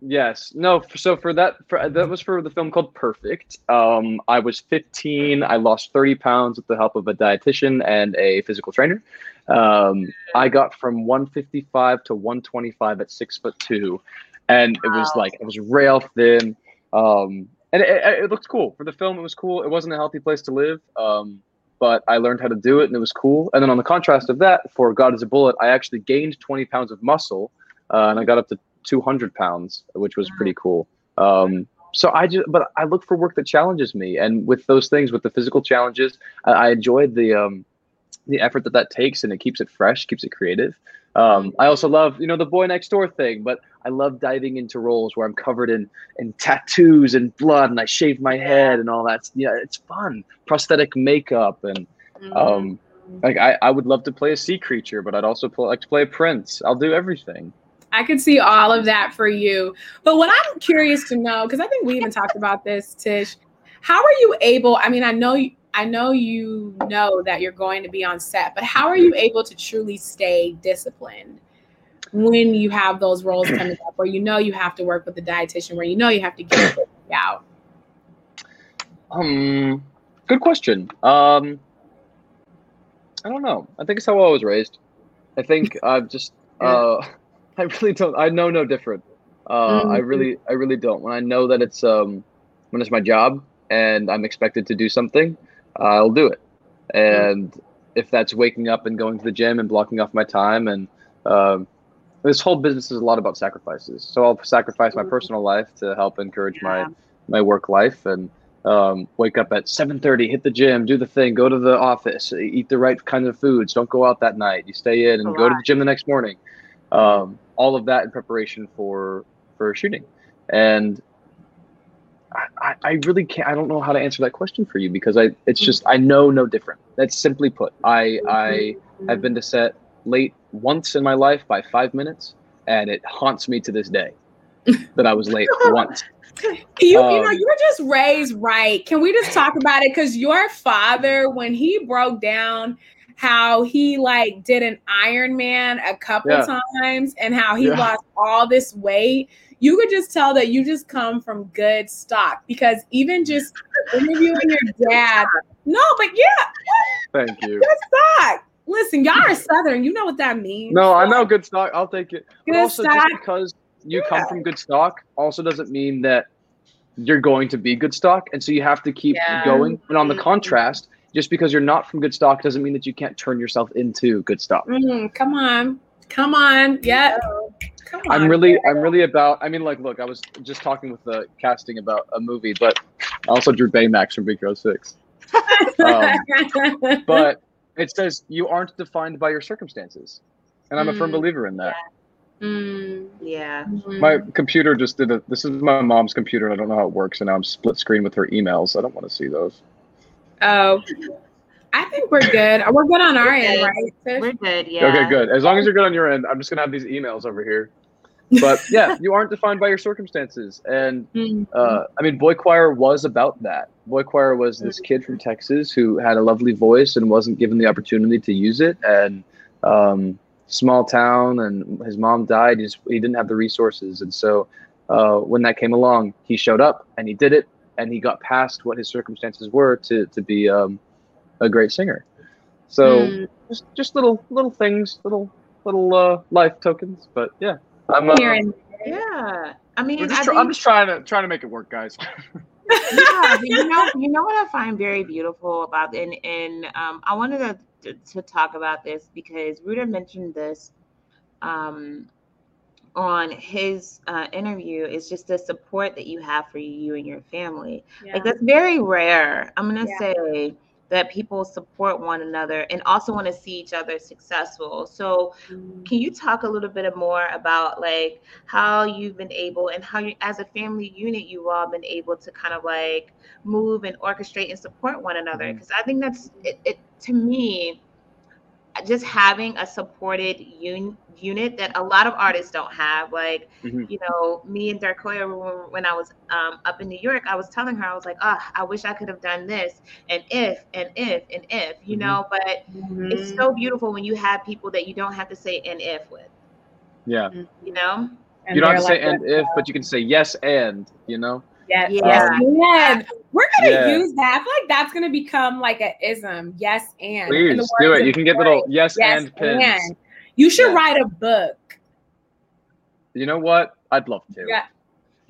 Yes. No. So for that, for that was for the film called Perfect. Um, I was 15. I lost 30 pounds with the help of a dietitian and a physical trainer. Um, I got from 155 to 125 at six foot two, and wow. it was like it was rail thin. Um, and it, it, it, looked cool for the film. It was cool. It wasn't a healthy place to live, um, but I learned how to do it, and it was cool. And then on the contrast of that, for God is a Bullet, I actually gained 20 pounds of muscle, uh, and I got up to 200 pounds, which was pretty cool. Um, so I just, but I look for work that challenges me, and with those things, with the physical challenges, I, I enjoyed the um, the effort that that takes, and it keeps it fresh, keeps it creative. Um, I also love, you know, the boy next door thing, but I love diving into roles where I'm covered in in tattoos and blood, and I shave my head and all that. Yeah, it's fun. Prosthetic makeup and mm-hmm. um, like I, I would love to play a sea creature, but I'd also play, like to play a prince. I'll do everything. I could see all of that for you. But what I'm curious to know, because I think we even talked about this, Tish, how are you able? I mean, I know you, I know you know that you're going to be on set, but how are you able to truly stay disciplined when you have those roles coming up where you know you have to work with the dietitian, where you know you have to get <coughs> out? Um, good question. Um, I don't know. I think it's how I was raised. I think I've just. Uh, <laughs> I really don't. I know no different. Uh, mm-hmm. I really, I really don't. When I know that it's um, when it's my job and I'm expected to do something, I'll do it. And mm-hmm. if that's waking up and going to the gym and blocking off my time, and um, this whole business is a lot about sacrifices. So I'll sacrifice my mm-hmm. personal life to help encourage yeah. my my work life and um, wake up at 7.30 hit the gym do the thing go to the office eat the right kind of foods don't go out that night you stay in and go to the gym the next morning um, all of that in preparation for for shooting and I, I really can't i don't know how to answer that question for you because i it's just i know no different that's simply put i i have been to set late once in my life by five minutes and it haunts me to this day <laughs> that i was late <laughs> once you, um, you know, um, you were just raised right. Can we just talk about it? Because your father, when he broke down how he like did an Iron Man a couple yeah. times and how he yeah. lost all this weight, you could just tell that you just come from good stock. Because even just interviewing your dad, no, but yeah, thank you. Good stock. Listen, y'all are Southern. You know what that means. No, I know good stock. I'll take it. Good but also, stock. just because you yeah. come from good stock also doesn't mean that you're going to be good stock. And so you have to keep yeah. going. And on the mm-hmm. contrast, just because you're not from good stock doesn't mean that you can't turn yourself into good stock. Mm, come on. Come on. Yeah. Come on. I'm really, I'm really about, I mean, like, look, I was just talking with the casting about a movie, but I also drew Baymax from Big Hero 6. <laughs> um, but <laughs> it says you aren't defined by your circumstances. And I'm a firm mm, believer in that. Yeah. Mm, yeah. Mm-hmm. My computer just did it. This is my mom's computer, and I don't know how it works. And now I'm split screen with her emails. I don't want to see those. Oh, I think we're good. We're good on our we're end, right? We're good. Yeah. Okay, good. As long as you're good on your end, I'm just gonna have these emails over here. But <laughs> yeah, you aren't defined by your circumstances, and mm-hmm. uh, I mean, Boychoir was about that. Boychoir was this kid from Texas who had a lovely voice and wasn't given the opportunity to use it, and um, small town and his mom died. He, just, he didn't have the resources. And so uh, when that came along, he showed up and he did it and he got past what his circumstances were to, to be um, a great singer. So mm. just, just little, little things, little, little uh, life tokens. But yeah, I'm, uh, yeah. I mean, just I think... I'm just trying to, trying to make it work guys. <laughs> yeah, you know, you know what I find very beautiful about and and um, I wanted to to, to talk about this because Ruder mentioned this um, on his uh, interview is just the support that you have for you and your family. Yeah. Like that's very rare. I'm gonna yeah. say that people support one another and also want to see each other successful. So, mm. can you talk a little bit more about like how you've been able and how you, as a family unit, you all been able to kind of like move and orchestrate and support one another? Because mm. I think that's it, it to me just having a supported un- unit that a lot of artists don't have. Like, mm-hmm. you know, me and Darkoya, when I was um, up in New York, I was telling her, I was like, oh, I wish I could have done this, and if, and if, and if, you mm-hmm. know. But mm-hmm. it's so beautiful when you have people that you don't have to say and if with. Yeah. You know. And you don't have to like say and if, but you can say yes and. You know. Yes, yeah. Um, yes. We're gonna yeah. use that. I feel like that's gonna become like an ism. Yes, and please do it. You can get little yes, yes and pins. And. You should yeah. write a book. You know what? I'd love to. Yeah.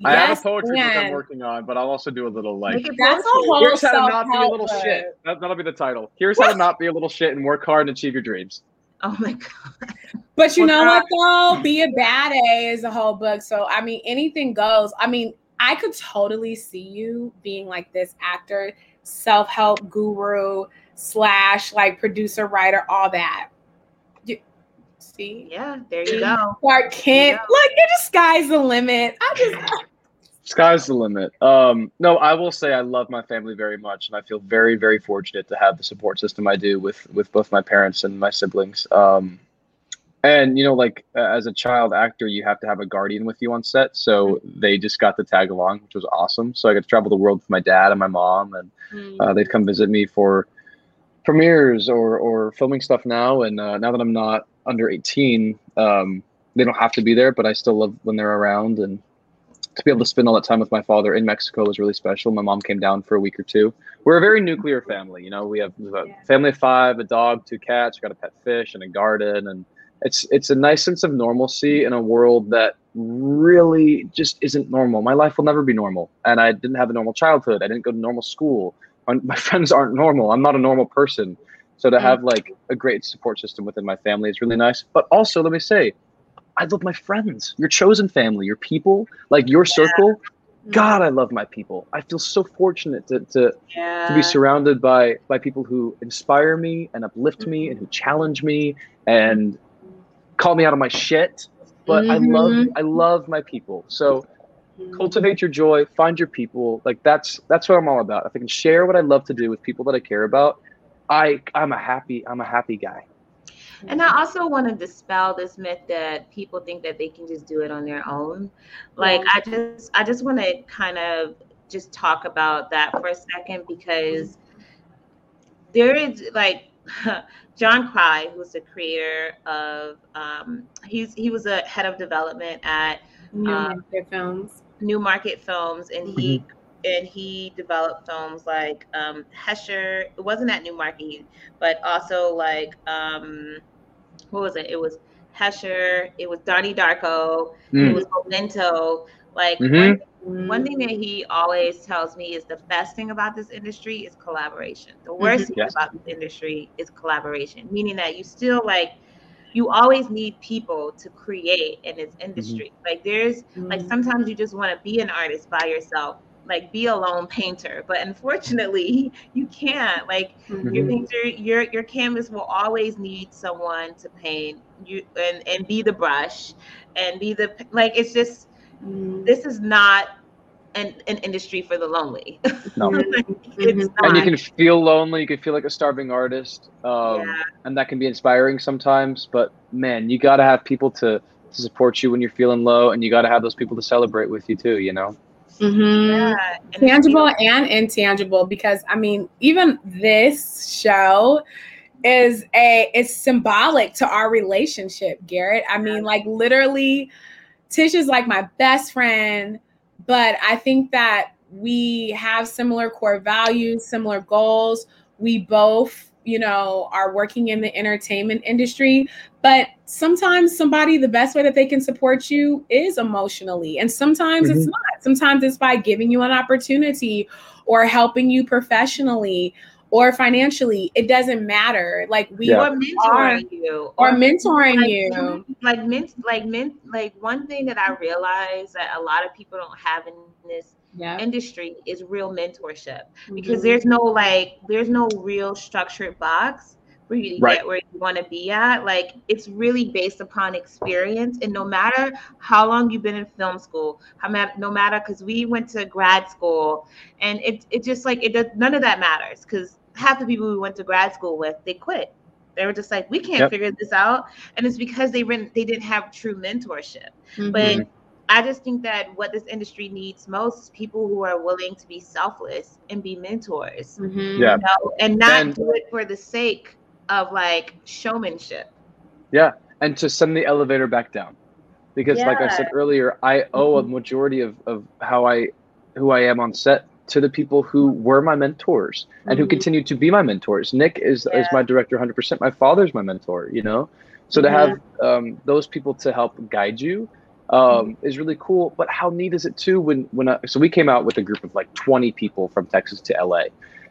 I yes, have a poetry book I'm working on, but I'll also do a little like. That's a whole Here's how to not be a little shit. That, will be the title. Here's how to not be a little shit and work hard and achieve your dreams. Oh my god! But you know what though? Be a bad A is a whole book. So I mean, anything goes. I mean, I could totally see you being like this actor, self help guru slash like producer, writer, all that. You, see? Yeah, there you go. Clark Kent. Look, it just sky's the limit. I just. <laughs> Sky's the limit. Um, no, I will say I love my family very much, and I feel very, very fortunate to have the support system I do with with both my parents and my siblings. Um, and you know, like uh, as a child actor, you have to have a guardian with you on set. So mm-hmm. they just got to tag along, which was awesome. So I got to travel the world with my dad and my mom, and mm-hmm. uh, they'd come visit me for premieres or or filming stuff now. And uh, now that I'm not under 18, um, they don't have to be there, but I still love when they're around. And to be able to spend all that time with my father in Mexico was really special. My mom came down for a week or two. We're a very nuclear family. You know, we have a family of five, a dog, two cats, we got a pet fish, and a garden, and it's it's a nice sense of normalcy in a world that really just isn't normal. My life will never be normal, and I didn't have a normal childhood. I didn't go to normal school. My, <laughs> friends aren't normal. I'm not a normal person. So to hmm. have like a great support system within my family is really nice. But also, let me say, I love my friends, your chosen family, your people, like your circle. Hmm. God, I love my people. I feel so fortunate to to, Yeah. to be surrounded by by people who inspire me and uplift me and who challenge me and call me out of my shit. But I mm-hmm. love. I love my people. So cultivate your joy, find your people. Like that's that's what I'm all about. If I can share what I love to do with people that I care about, I I'm a happy I'm a happy guy. And I also want to dispel this myth that people think that they can just do it on their own. Like I just I just want to kind of just talk about that for a second because there is like <laughs> John Cry, who's the creator of um, he's he was a head of development at New Um, Market films. Newmarket Films, and he and he developed films like um, Hesher. It wasn't at Newmarket, but also like um, what was it? It was Hesher. It was Donnie Darko. It Mm. was Memento. Like Mhm. one, one thing that he always tells me is the best thing about this industry is collaboration. The worst thing Yes. about this industry is collaboration, meaning that you still like you always need people to create in this industry. Like there's like sometimes you just want to be an artist by yourself like be a lone painter but unfortunately <laughs> you can't like your Mhm. painter your your canvas will always need someone to paint you and and be the brush and be the like it's just this is not an, an industry for the lonely No. <laughs> Like, Mhm. And you can feel lonely, you can feel like a starving artist. Um, Yeah. and that can be inspiring sometimes, but man, you got to have people to to support you when you're feeling low and you got to have those people to celebrate with you too, you know. Mhm. yeah and it's tangible and intangible because i mean even this show is a it's symbolic to our relationship garrett i mean like literally tish is like my best friend but i think that we have similar core values similar goals. We both you know are working in the entertainment industry but sometimes somebody the best way that they can support you is emotionally and sometimes it's mm-hmm. not. Sometimes it's by giving you an opportunity or helping you professionally or financially it doesn't matter. Like we Yeah. or mentoring you. Or mentoring like, you. like mint like mint like one thing that i realize that a lot of people don't have in this yeah. industry is real mentorship. Mm-hmm. because there's no like there's no real structured box for you to Right. get where you want to be at like it's really based upon experience and no matter how long you've been in film school how ma- no matter because we went to grad school and it, it just like it does none of that matters because half the people we went to grad school with they quit they were just like we can't Yep. figure this out and it's because they didn't they didn't have true mentorship Mhm. but I just think that what this industry needs most is people who are willing to be selfless and be mentors, Mhm. Yeah. you know, and not And- do it for the sake of like showmanship. Yeah, and to send the elevator back down. Because like i said earlier i owe a majority of, of how i who i am on set to the people who were my mentors and who Mhm. continue to be my mentors. Nick is is my director 100% my father's my mentor you know? So to have um, those people to help guide you um, is really cool. But how neat is it too when when I, so we came out with a group of like 20 people from texas to la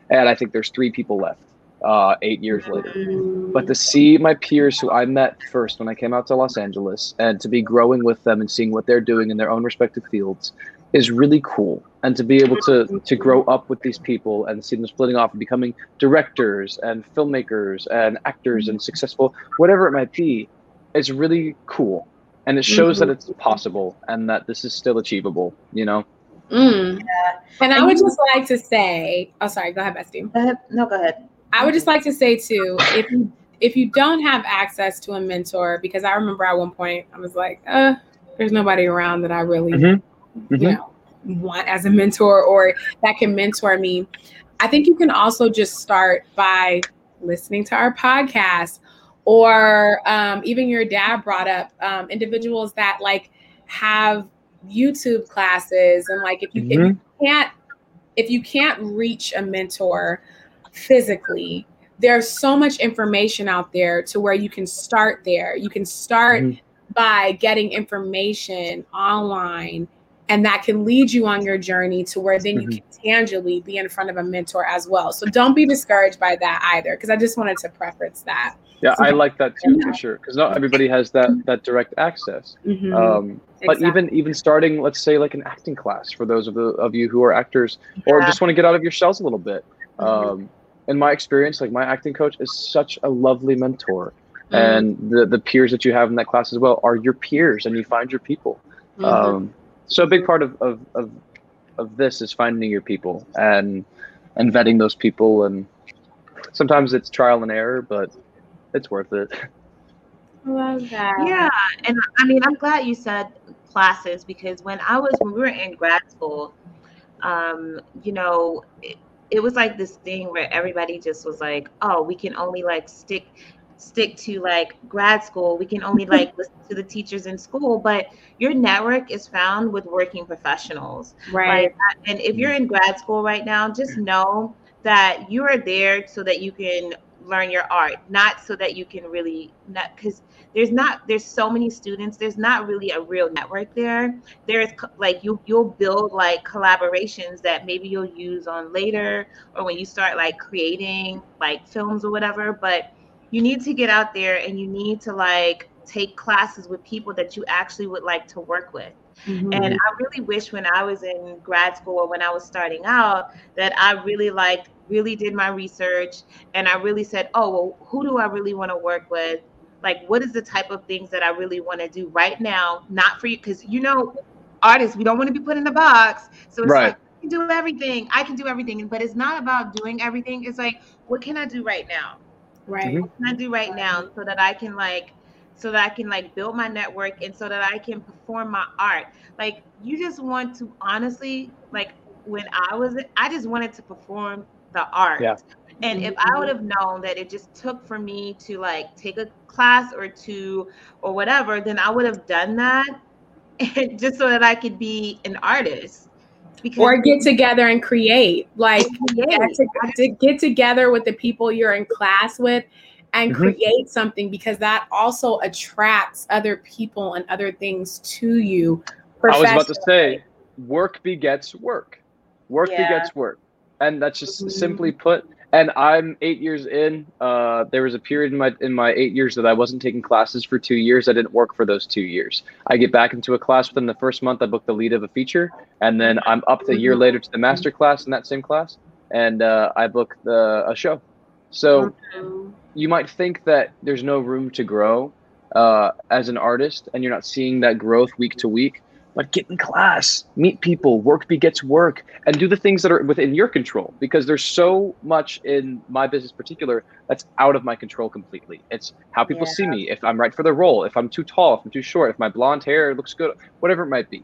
and i think there's three people left uh, eight years later but to see my peers who I met first when I came out to Los Angeles and to be growing with them and seeing what they're doing in their own respective fields is really cool. And to be able to to grow up with these people and see them splitting off and becoming directors and filmmakers and actors and successful, whatever it might be, is really cool. And it shows that it's possible and that this is still achievable, you know? Mm. And I would you- just like to say, oh, sorry, go ahead, Bestie. Go ahead. No, go ahead. I would just like to say too, if you if you don't have access to a mentor, because I remember at one point I was like, uh, there's nobody around that I really, Mhm. you Mhm. know, want as a mentor or that can mentor me. I think you can also just start by listening to our podcast, or um, even your dad brought up um, individuals that like have YouTube classes and like if you, mm-hmm. if you mm-hmm. can't if you can't reach a mentor physically, there's so much information out there to where you can start there. You can start mm-hmm. by getting information online and that can lead you on your journey to where then you mm-hmm. can tangibly be in front of a mentor as well. So don't be discouraged by that either because I just wanted to preference that. Yeah, so I like that too for sure because not everybody has that that direct access. Mm-hmm. Um, but exactly. even even starting, let's say, like an acting class for those of the of you who are actors or just want to get out of your shells a little bit. Mm-hmm. In my experience, like my acting coach is such a lovely mentor, mm-hmm. and the the peers that you have in that class as well are your peers, and you find your people. Mm-hmm. Um, so a big part of, of of of this is finding your people and and vetting those people, and sometimes it's trial and error, but it's worth it. Love that. Yeah, and I mean, I'm glad you said classes because when I was when we were in grad school, um, you know, it, it was like this thing where everybody just was like, "Oh, we can only like stick stick to like grad school. We can only like <laughs> listen to the teachers in school, but your network is found with working professionals. Right. and if you're in grad school right now, just mm. know that you are there so that you can learn your art, not so that you can really not because there's not there's so many students there's not really a real network there. There's like you you'll build like collaborations that maybe you'll use on later or when you start like creating like films or whatever but you need to get out there and you need to like take classes with people that you actually would like to work with Mm-hmm. And I really wish when I was in grad school or when I was starting out that I really like really did my research and I really said, oh, well, who do I really want to work with? like what is the type of things that i really want to do right now not for you because you know artists we don't want to be put in a box so it's right. like I can do everything i can do everything but it's not about doing everything it's like what can i do right now right mm-hmm. what can i do right now so that i can like so that i can like build my network and so that i can perform my art like you just want to honestly like when i was i just wanted to perform the art yeah. And if I would mm-hmm. have known that it just took for me to like take a class or two or whatever, then I would have done that <laughs> just so that I could be an artist. Because or get together and create, like create. To, to get together with the people you're in class with and mm-hmm. create something because that also attracts other people and other things to you. I was about to say, work begets work. Work yeah. begets work, and that's just mm-hmm. simply put and I'm eight years in. Uh, there was a period in my in my eight years that I wasn't taking classes for two years. I didn't work for those two years. I get back into a class within the first month. I book the lead of a feature, and then I'm up the year later to the master class in that same class, and uh, I book the a show. So you might think that there's no room to grow uh, as an artist, and you're not seeing that growth week to week but get in class, meet people, work begets work, and do the things that are within your control because there's so much in my business particular that's out of my control completely. It's how people yeah. see me, if I'm right for the role, if I'm too tall, if I'm too short, if my blonde hair looks good, whatever it might be.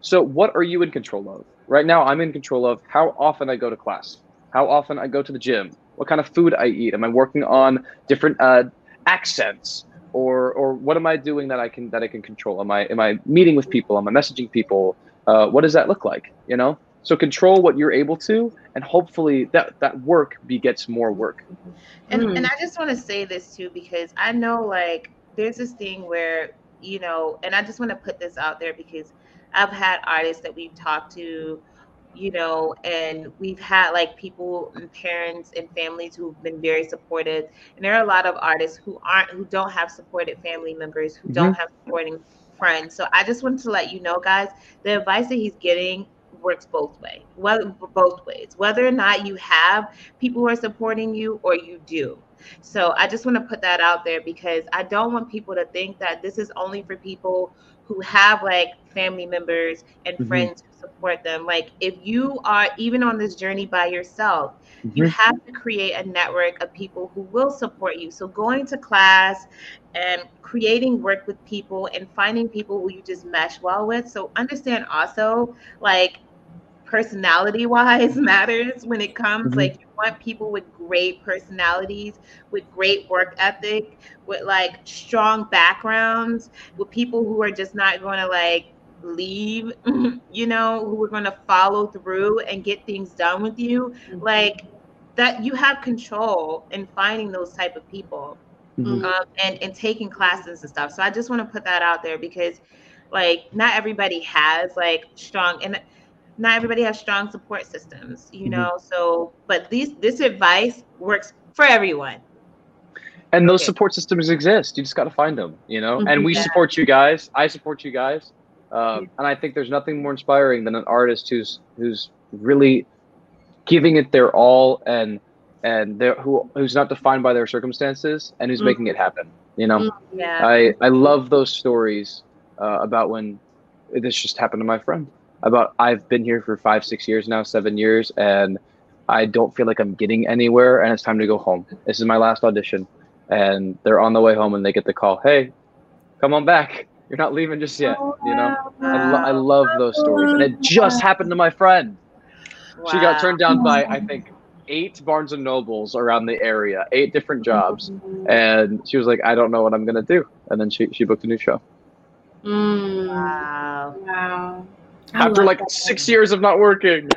So what are you in control of? Right now I'm in control of how often I go to class, how often I go to the gym, what kind of food I eat. Am I working on different uh, accents? or or what am I doing that I can that I can control? Am I am I meeting with people? Am I messaging people? Uh, what does that look like? You know, so control what you're able to, and hopefully that that work begets more work. And mm. and I just want to say this too because I know like there's this thing where you know, and I just want to put this out there because I've had artists that we've talked to you know, and we've had like people and parents and families who've been very supportive. And there are a lot of artists who aren't, who don't have supported family members, who mm-hmm. don't have supporting friends. So I just wanted to let you know, guys, the advice that he's getting works both ways, well, both ways, whether or not you have people who are supporting you or you do. So I just want to put that out there because I don't want people to think that this is only for people who have like family members and mm-hmm. friends support them. Like if you are even on this journey by yourself, mm-hmm. you have to create a network of people who will support you. So going to class and creating work with people and finding people who you just mesh well with. So understand also like personality wise <laughs> matters when it comes mm-hmm. like you want people with great personalities with great work ethic with like strong backgrounds with people who are just not going to like leave, <laughs> you know, who are going to follow through and get things done with you. Mm-hmm. Like that, you have control in finding those type of people. Mm-hmm. Um, and and taking classes and stuff. So I just want to put that out there because, like, not everybody has like strong and not everybody has strong support systems, you mm-hmm. know. So, but these this advice works for everyone. And those support systems exist. You just got to find them, you know. Mm-hmm. And we yeah. support you guys. I support you guys. Um, and I think there's nothing more inspiring than an artist who's who's really giving it their all and and who who's not defined by their circumstances and who's mm-hmm. making it happen. You know, mm-hmm. yeah. I I love those stories uh, about when this just happened to my friend. About I've been here for five six years now, seven years, and I don't feel like I'm getting anywhere, and it's time to go home. This is my last audition, and they're on the way home, and they get the call, "Hey, come on back." You're not leaving just yet. Oh, you know, I, lo- I love those stories, and it just happened to my friend. Wow. She got turned down by I think eight Barnes and Nobles around the area, eight different jobs, and she was like, "I don't know what I'm gonna do," and then she she booked a new show. Mm. Wow! Wow! After like six years of not working.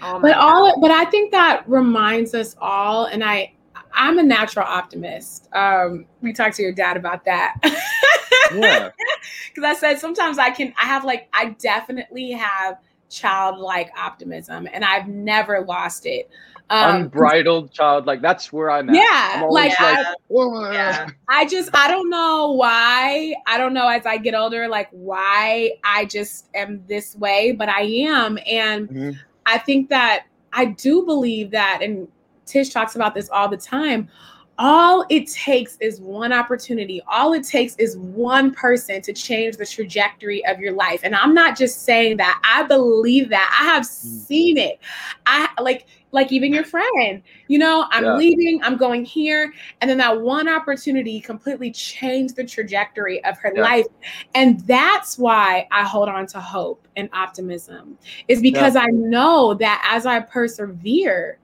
Oh but all, but I think that reminds us all, and I I'm a natural optimist. Um, we talked to your dad about that. <laughs> yeah. Because I said sometimes I can, I have like, I definitely have childlike optimism and I've never lost it. Um, Unbridled childlike. That's where I'm at. Yeah. I'm like, like I, yeah. I just, I don't know why. I don't know as I get older, like why I just am this way, but I am. And mm-hmm. I think that I do believe that, and Tish talks about this all the time. All it takes is one opportunity. All it takes is one person to change the trajectory of your life. And I'm not just saying that. I believe that. I have mm. seen it. I like like even your friend, you know, I'm yeah. leaving, I'm going here. And then that one opportunity completely changed the trajectory of her yeah. life. And that's why I hold on to hope and optimism, is because yeah. I know that as I persevere,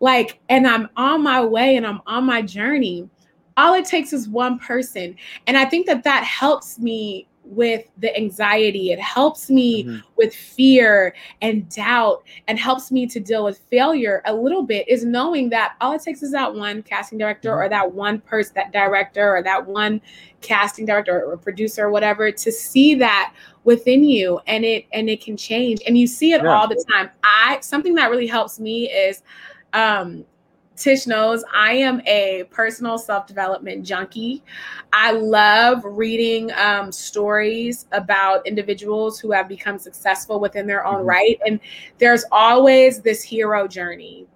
like, and I'm on my way and I'm on my journey. All it takes is one person. And I think that that helps me with the anxiety. It helps me mm-hmm. with fear and doubt and helps me to deal with failure a little bit is knowing that all it takes is that one casting director mm-hmm. or that one person, that director or that one casting director or producer or whatever to see that within you and it and it can change and you see it yeah. all the time. I something that really helps me is um, Tish knows I am a personal self development junkie. I love reading um, stories about individuals who have become successful within their own mm-hmm. right. And there's always this hero journey,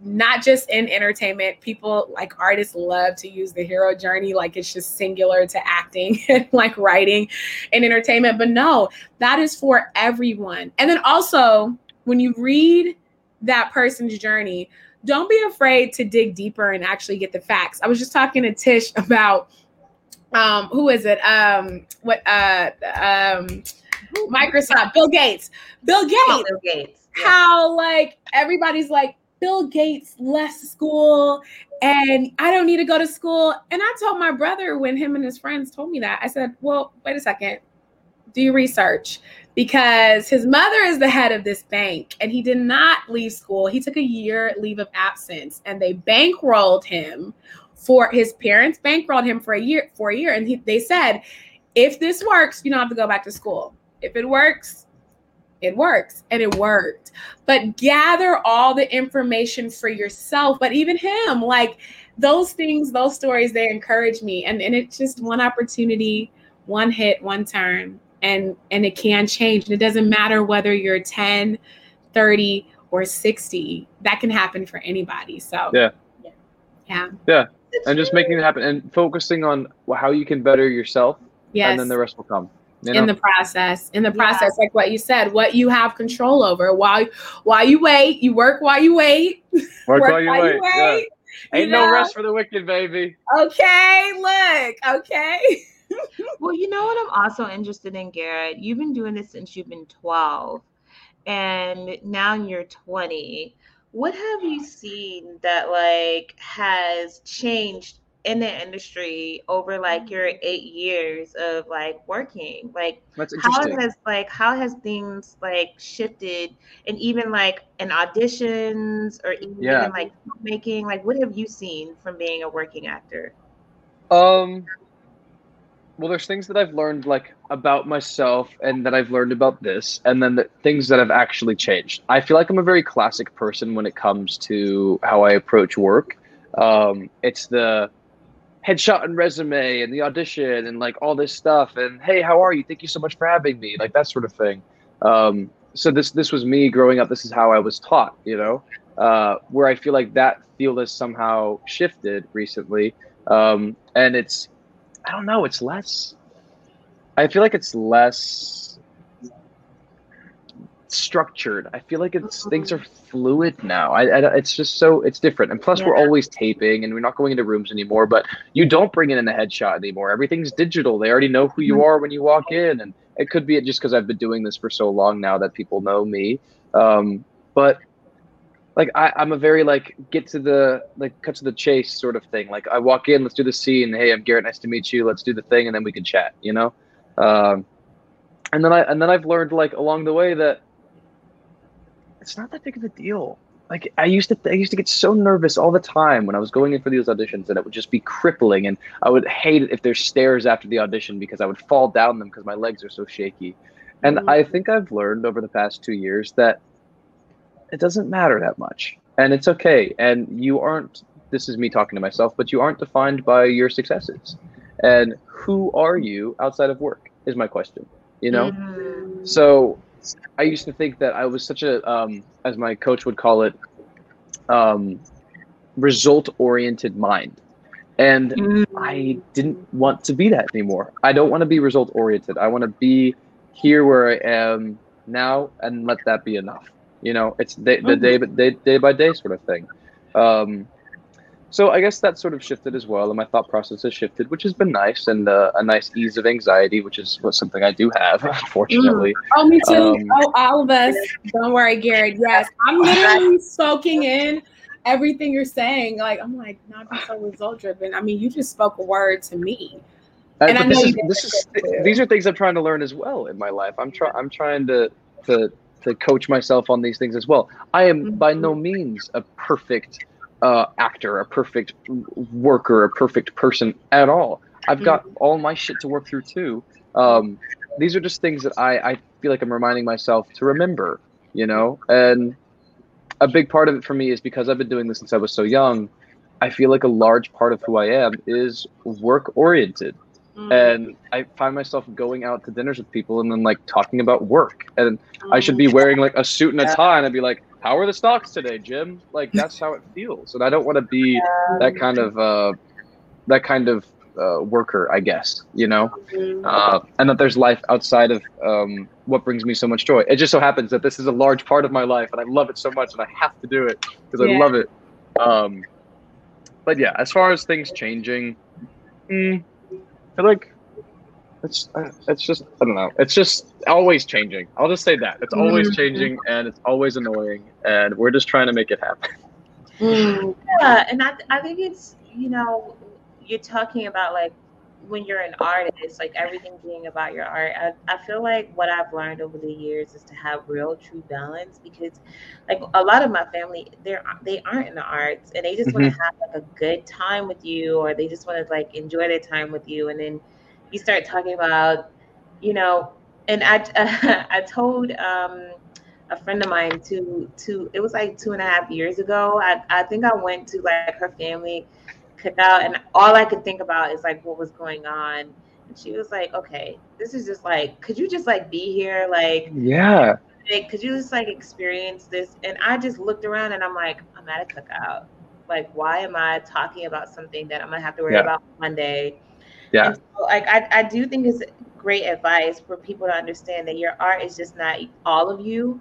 not just in entertainment. People like artists love to use the hero journey like it's just singular to acting <laughs> and like writing and entertainment. But no, that is for everyone. And then also, when you read that person's journey, don't be afraid to dig deeper and actually get the facts. I was just talking to Tish <laughs> about um who is it? Um what uh um Microsoft, Bill Gates. Bill Gates. Oh, Bill Gates. Yeah. How like everybody's like Bill Gates left school and I don't need to go to school. And I told my brother when him and his friends told me that, I said, Well, wait a second, do your research because his mother is the head of this bank and he did not leave school. He took a year leave of absence and they bankrolled him for his parents bankrolled him for a year for a year and he, they said if this works you don't have to go back to school. If it works it works and it worked. But gather all the information for yourself. But even him like those things, those stories, they encourage me. And, and it's just one opportunity, one hit, one turn and and it can change. And it doesn't matter whether you're 10, 30, or 60. That can happen for anybody. So yeah. Yeah. Yeah. And just making it happen and focusing on how you can better yourself. Yes. And then the rest will come. You know? in the process in the process yeah. like what you said what you have control over while while you wait you work while you wait work, <laughs> work while you while wait, you wait yeah. ain't you know? no rest for the wicked baby okay look okay <laughs> well, you know what I'm also interested in, Garrett? You've been doing this since you've been 12, and now you're 20. What have you seen that like has changed in the industry over like your eight years of like working like how has like how has things like shifted and even like in auditions or even yeah. like making like what have you seen from being a working actor um well there's things that i've learned like about myself and that i've learned about this and then the things that have actually changed. I feel like i'm a very classic person when it comes to how i approach work. Um, it's the headshot and resume and the audition and like all this stuff and hey how are you? Thank you so much for having me like that sort of thing. Um, so this this was me growing up. This is how i was taught you know? Uh, where i feel like that field has somehow shifted recently. Um, and it's i don't know it's less i feel like it's less structured. I feel like it's things are fluid now. I, I, it's just so it's different. And plus, yeah. we're always taping, and we're not going into rooms anymore. But you don't bring in a headshot anymore. Everything's digital. They already know who you mm-hmm. are when you walk in, and it could be just because I've been doing this for so long now that people know me. Um, but like I, I'm a very like get to the like cut to the chase sort of thing. Like I walk in, let's do the scene. Hey, I'm Garrett. Nice to meet you. Let's do the thing, and then we can chat. You know. Um, and then I and then I've learned like along the way that it's not that big of a deal. Like I used to, I used to get so nervous all the time when I was going in for these auditions, and it would just be crippling. And I would hate it if there's stairs after the audition because I would fall down them because my legs are so shaky. And mm-hmm. I think I've learned over the past two years that it doesn't matter that much, and it's okay. And you aren't. This is me talking to myself, but you aren't defined by your successes. And who are you outside of work? Is my question. You know. Mm-hmm. So I used to think that I was such a, um, as my coach would call it, um, result oriented mind. And mm. I didn't want to be that anymore. I don't want to be result oriented. I want to be here where I am now and let that be enough. You know, it's day, the day, day, day by day sort of thing. Um, so I guess that sort of shifted as well, and my thought process has shifted, which has been nice and uh, a nice ease of anxiety, which is what something I do have, <laughs> unfortunately. Mm. Oh, me too. Um, oh, all of us. Don't worry, Garrett. Yes, I'm literally <laughs> soaking in everything you're saying. Like I'm like not be so result driven. I mean, you just spoke a word to me. And, I know this is, this is these are things I'm trying to learn as well in my life. I'm trying I'm trying to to to coach myself on these things as well. I am mm-hmm. by no means a perfect uh, actor, a perfect worker, a perfect person at all. I've got mm-hmm. all my shit to work through too. Um, these are just things that I, I feel like I'm reminding myself to remember, you know? And a big part of it for me is because I've been doing this since I was so young. I feel like a large part of who I am is work oriented. Mm. And I find myself going out to dinners with people and then like talking about work. And mm. I should be mm. wearing like a suit and a tie and I'd be like, how are the stocks today, Jim? Like <laughs> that's how it feels, and I don't want to be that kind of uh, that kind of uh, worker, I guess. You know, mm-hmm. uh, and that there's life outside of um, what brings me so much joy. It just so happens that this is a large part of my life, and I love it so much, and I have to do it because yeah. I love it. Um, but yeah, as far as things changing, mm, I like it's uh, it's just I don't know. It's just always changing. I'll just say that it's always mm-hmm. changing and it's always annoying, and we're just trying to make it happen. <laughs> Mm. Yeah, and I I think it's you know you're talking about like when you're an artist, like everything being about your art. I, I feel like what I've learned over the years is to have real true balance because like a lot of my family they're they aren't in the arts and they just mm-hmm. want to have like a good time with you or they just want to like enjoy their time with you and then you start talking about, you know, and I uh, <laughs> I told um, a friend of mine to to it was like two and a half years ago. I I think I went to like her family cookout, and all I could think about is like what was going on. And she was like, "Okay, this is just like, could you just like be here, like, yeah." Like, could you just like experience this? And I just looked around and I'm like, I'm at a cookout. Like, why am I talking about something that I'm gonna have to worry yeah. about Monday? Yeah. So, like I, I do think it's great advice for people to understand that your art is just not all of you.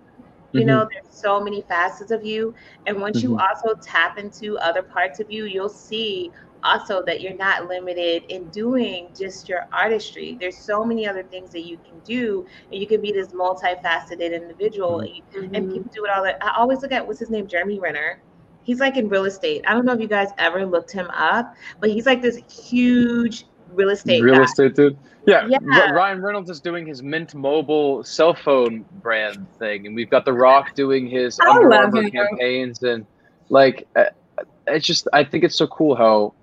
You mm-hmm. know, there's so many facets of you. And once mm-hmm. you also tap into other parts of you, you'll see also that you're not limited in doing just your artistry. There's so many other things that you can do, and you can be this multifaceted individual. Mm-hmm. And people do it all. That I always look at what's his name, Jeremy Renner. He's like in real estate. I don't know if you guys ever looked him up, but he's like this huge real estate real guy. estate dude. Yeah, Yeah. R- Ryan Reynolds is doing his Mint Mobile cell phone brand thing, and we've got The Rock doing his I Under Armour campaigns, and like, uh, it's just I think it's so cool how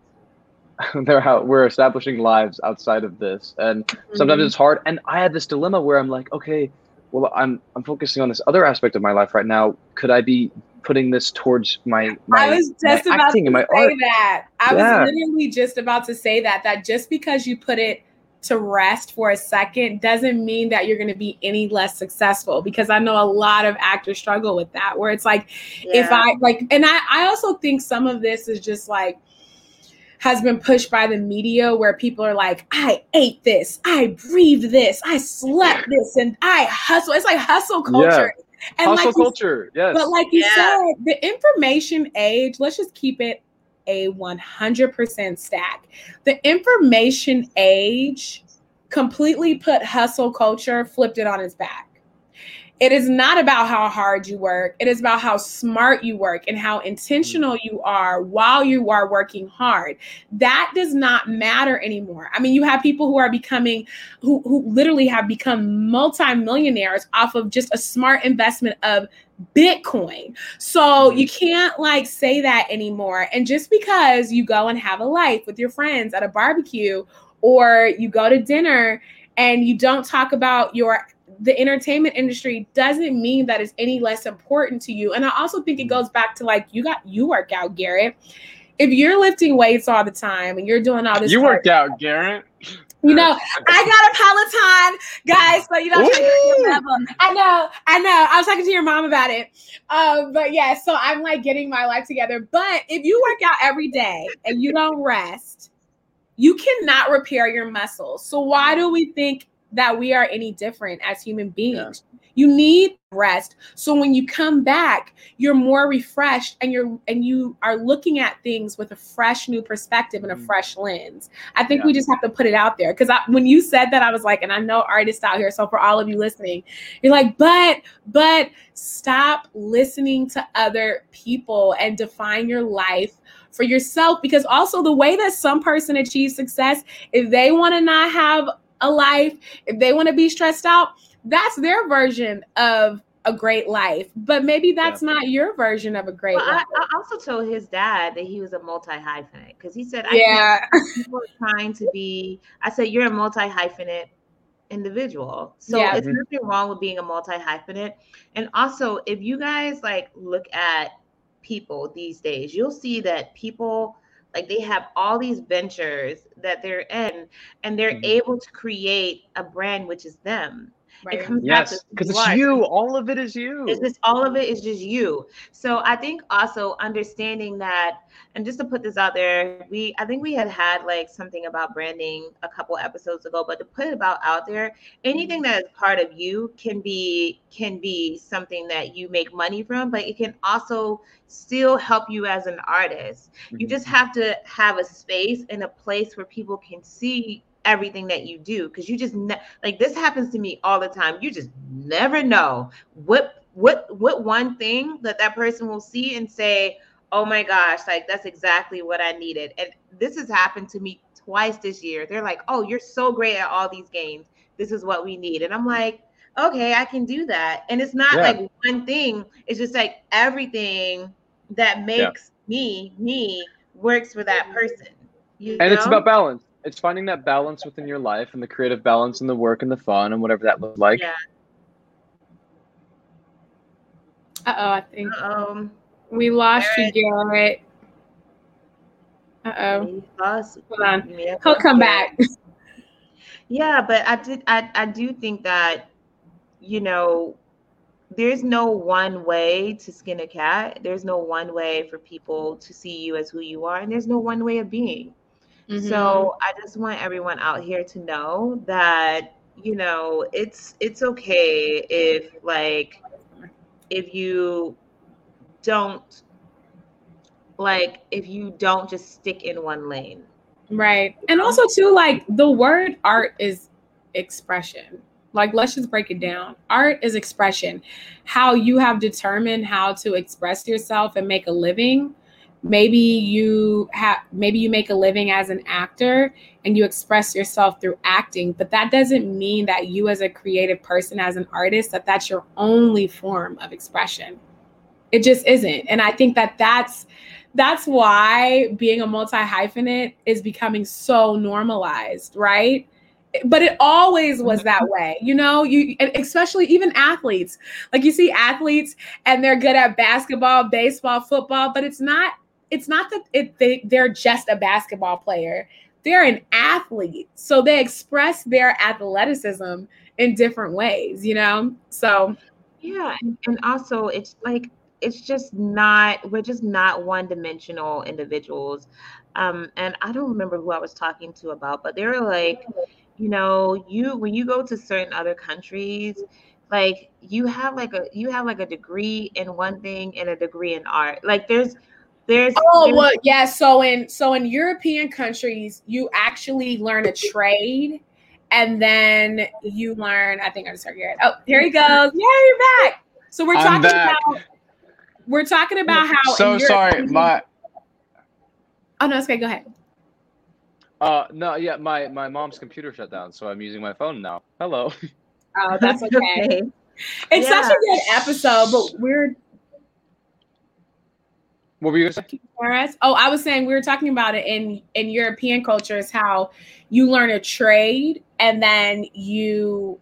<laughs> they're how we're establishing lives outside of this, and sometimes Mhm. it's hard. And I had this dilemma where I'm like, okay, well, I'm I'm focusing on this other aspect of my life right now. Could I be putting this towards my my, I was just my about acting to and my say art? that. I Yeah. was literally just about to say that. That just because you put it to rest for a second doesn't mean that you're going to be any less successful. Because I know a lot of actors struggle with that, where it's like if I like, and I I also think some of this is just like has been pushed by the media where people are like, I ate this, I breathed this, I slept this, and I hustle. It's like hustle culture. And Hustle like you culture, yes. but like you Yeah. said, the information age, let's just keep it a 100% stack. The information age completely put hustle culture, flipped it on its back. It is not about how hard you work. It is about how smart you work and how intentional you are while you are working hard. That does not matter anymore. I mean, you have people who are becoming, who, who literally have become multimillionaires off of just a smart investment of Bitcoin. So mm-hmm. you can't like say that anymore. And just because you go and have a life with your friends at a barbecue or you go to dinner and you don't talk about your the entertainment industry doesn't mean that it's any less important to you. And I also think it goes back to like you got you work out, Garrett. If you're lifting weights all the time and you're doing all this, you worked out, Garrett. you know, <laughs> I got a Peloton, guys. but you know, I'm trying to get to your Woo! level. I know, I know. I was talking to your mom about it. Um, but yeah, so I'm like getting my life together. But if you work out every day and you don't rest, you cannot repair your muscles. So why do we think that we are any different as human beings? You need rest. So when you come back, you're more refreshed and you're and you are looking at things with a fresh new perspective and a Mhm. fresh lens. I think Yeah. we just have to put it out there. I, when you said that, I was like, and I know artists out here. So for all of you listening, you're like, but, but stop listening to other people and define your life for yourself. Because also the way that some person achieves success, if they want to not have a life, if they want to be stressed out, that's their version of a great life. But maybe that's not your version of a great Well, life. I also told his dad that he was a multi hyphenate because he said, I yeah. <laughs> people are trying to be. I said, you're a multi hyphenate individual. So Yeah. it's nothing wrong with being a multi hyphenate. And also, if you guys like look at people these days, you'll see that people like they have all these ventures that they're in and they're Mhm. able to create a brand which is them. Right. It comes back to Yes, because you it's you. All of it is you. It's just all of it is just you. So I think also understanding that, and just to put this out there, we I think we had had like something about branding a couple episodes ago, but to put it about out there, anything that is part of you can be can be something that you make money from, but it can also still help you as an artist. You Mhm. just have to have a space and a place where people can see everything that you do because you just ne- like this happens to me all the time. You just never know what what what one thing that that person will see and say oh my gosh like that's exactly what i needed. And this has happened to me twice this year. They're like oh you're so great at all these games. This is what we need. And i'm like okay i can do that. And it's not Yeah. like one thing it's just like everything that makes me me works for that person you and it's about balance. It's finding that balance within your life and the creative balance and the work and the fun and whatever that looks like. Yeah. Uh oh, I think um we lost Garrett. you, Garrett. Uh oh. Hold on. you may have He'll come back. Yeah, but I did I, I do think that, you know, there's no one way to skin a cat. There's no one way for people to see you as who you are, and there's no one way of being. Mm-hmm. So I just want everyone out here to know that, you know, it's it's okay if like if you don't like if you don't just stick in one lane. Right. And also too like the word art is expression. Like, let's just break it down. Art is expression. How you have determined how to express yourself and make a living. Maybe you have maybe you make a living as an actor and you express yourself through acting, but that doesn't mean that you as a creative person as an artist that that's your only form of expression. It just isn't. And I think that that's that's why being a multi hyphenate is becoming so normalized, right? but it always was mm-hmm. that way you know you especially even athletes like you see athletes and they're good at basketball baseball football but it's not it's not that it, they, they're just a basketball player. They're an athlete. So they express their athleticism in different ways you know? So yeah and, and also it's like it's just not we're just not one dimensional individuals. Um and i don't remember who i was talking to about but they were like you know you when you go to certain other countries like you have like a you have like a degree in one thing and a degree in art. Like there's there's oh there's, well yeah so in so in european countries you actually learn a trade and then you learn i think i just heard here oh here he goes yeah you're back so we're talking about we're talking about how so sorry my oh no it's okay go ahead uh, no, yeah, my my mom's computer shut down, so I'm using my phone now. Hello. <laughs> Oh, that's okay. <laughs> okay. It's yeah. such a good episode, but we're. What were you saying? Oh, I was saying we were talking about it in in European cultures how you learn a trade and then you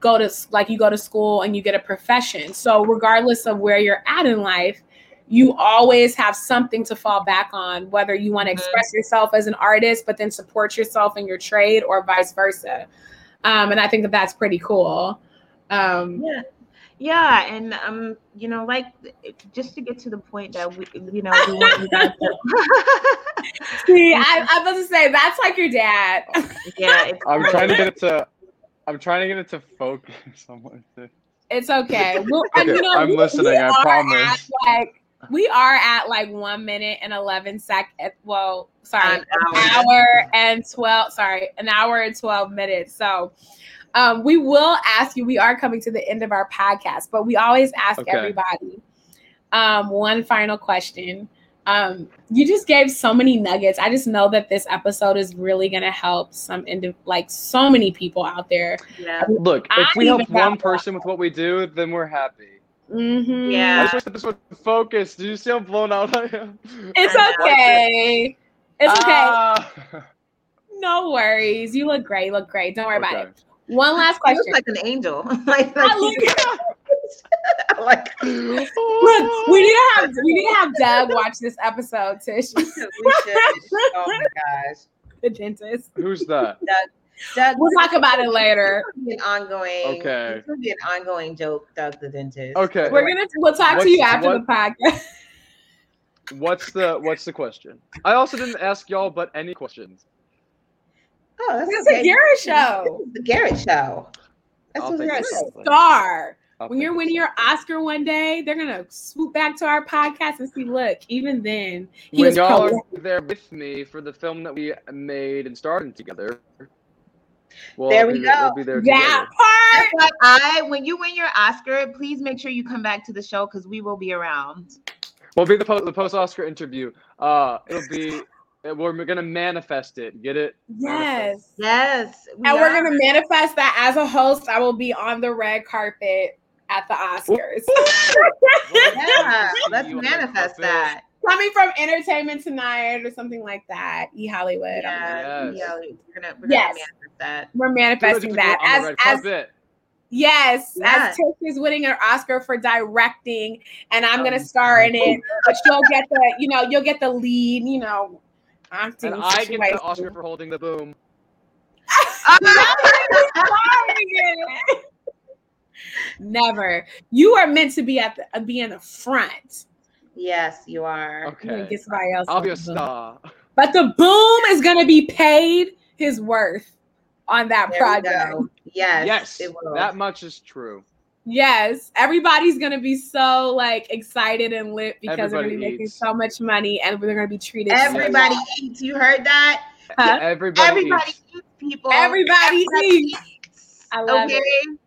go to like you go to school and you get a profession. So regardless of where you're at in life, you always have something to fall back on, whether you want to mm-hmm. express yourself as an artist, but then support yourself in your trade or vice versa. Um, and I think that that's pretty cool. Um, yeah. Yeah, and um, you know, like just to get to the point that we, you know, we want you guys to. <laughs> See, I, I was about to say that's like your dad. yeah, <laughs> I'm trying to get it to. I'm trying to get it to focus <laughs> on It's okay. Well, okay you know, I'm we, listening. We I promise. At, like we are at like one minute and 11 seconds. Well, sorry, an hour. hour. and 12. Sorry, an hour and 12 minutes. So, um, we will ask you. We are coming to the end of our podcast, but we always ask okay. everybody um, one final question. Um, you just gave so many nuggets. I just know that this episode is really going to help some indi- like so many people out there. Yeah. Look, if I we help one person with what we do, then we're happy. Mm-hmm. Yeah. I just wish that this was focused. Did you see how blown out I am? It's okay. It's okay. Uh, no worries. You look great. You look great. Don't worry okay. about it. One last question. You look like an angel. <laughs> like, like, <laughs> like look, we need to have we need to have Doug watch this episode, Tish. we should. Oh my gosh. The dentist. Who's that? <laughs> Doug Doug, we'll talk about it later. Be an ongoing. Okay. It's gonna be an ongoing joke, Doug the dentist. Okay. We're gonna. We'll talk what's, to you after what, the podcast. What's the What's the question? I also didn't ask y'all, but any questions? Oh, that's it's okay. a Garrett show. the Garrett show. That's what you're a star. I'll when you're winning your Oscar one day, they're gonna swoop back to our podcast and see. Look, even then, he when was y'all are there with me for the film that we made and started together. Well, there we go. We'll be there that part. I, when you win your Oscar, please make sure you come back to the show because we will be around. We'll be the post the post Oscar interview. Uh, it'll be. We're gonna manifest it. Get it? Yes. Yes. We and are. we're gonna manifest that as a host. I will be on the red carpet at the Oscars. <laughs> yeah, let's manifest that coming from Entertainment Tonight or something like that. E Hollywood. Yeah, yes. We're gonna, we're yes. manifest that. We're manifesting that as as Yes, yeah. as Tish is winning an Oscar for directing, and I'm gonna star in it. But you'll get the, you know, you'll get the lead, you know, acting. And I get the Oscar for holding the boom. <laughs> Never. You are meant to be at the uh, be in the front. Yes, you are. Okay. Get somebody else. I'll be a star. But the boom is going to be paid his worth on that there project. Yes. Yes. That much is true. Yes, everybody's gonna be so like excited and lit because Everybody they're gonna be making so much money and they're gonna be treated. Everybody so eats. You heard that? Huh? Everybody, Everybody eats. eats people. Everybody, Everybody eats. eats. I love okay. it.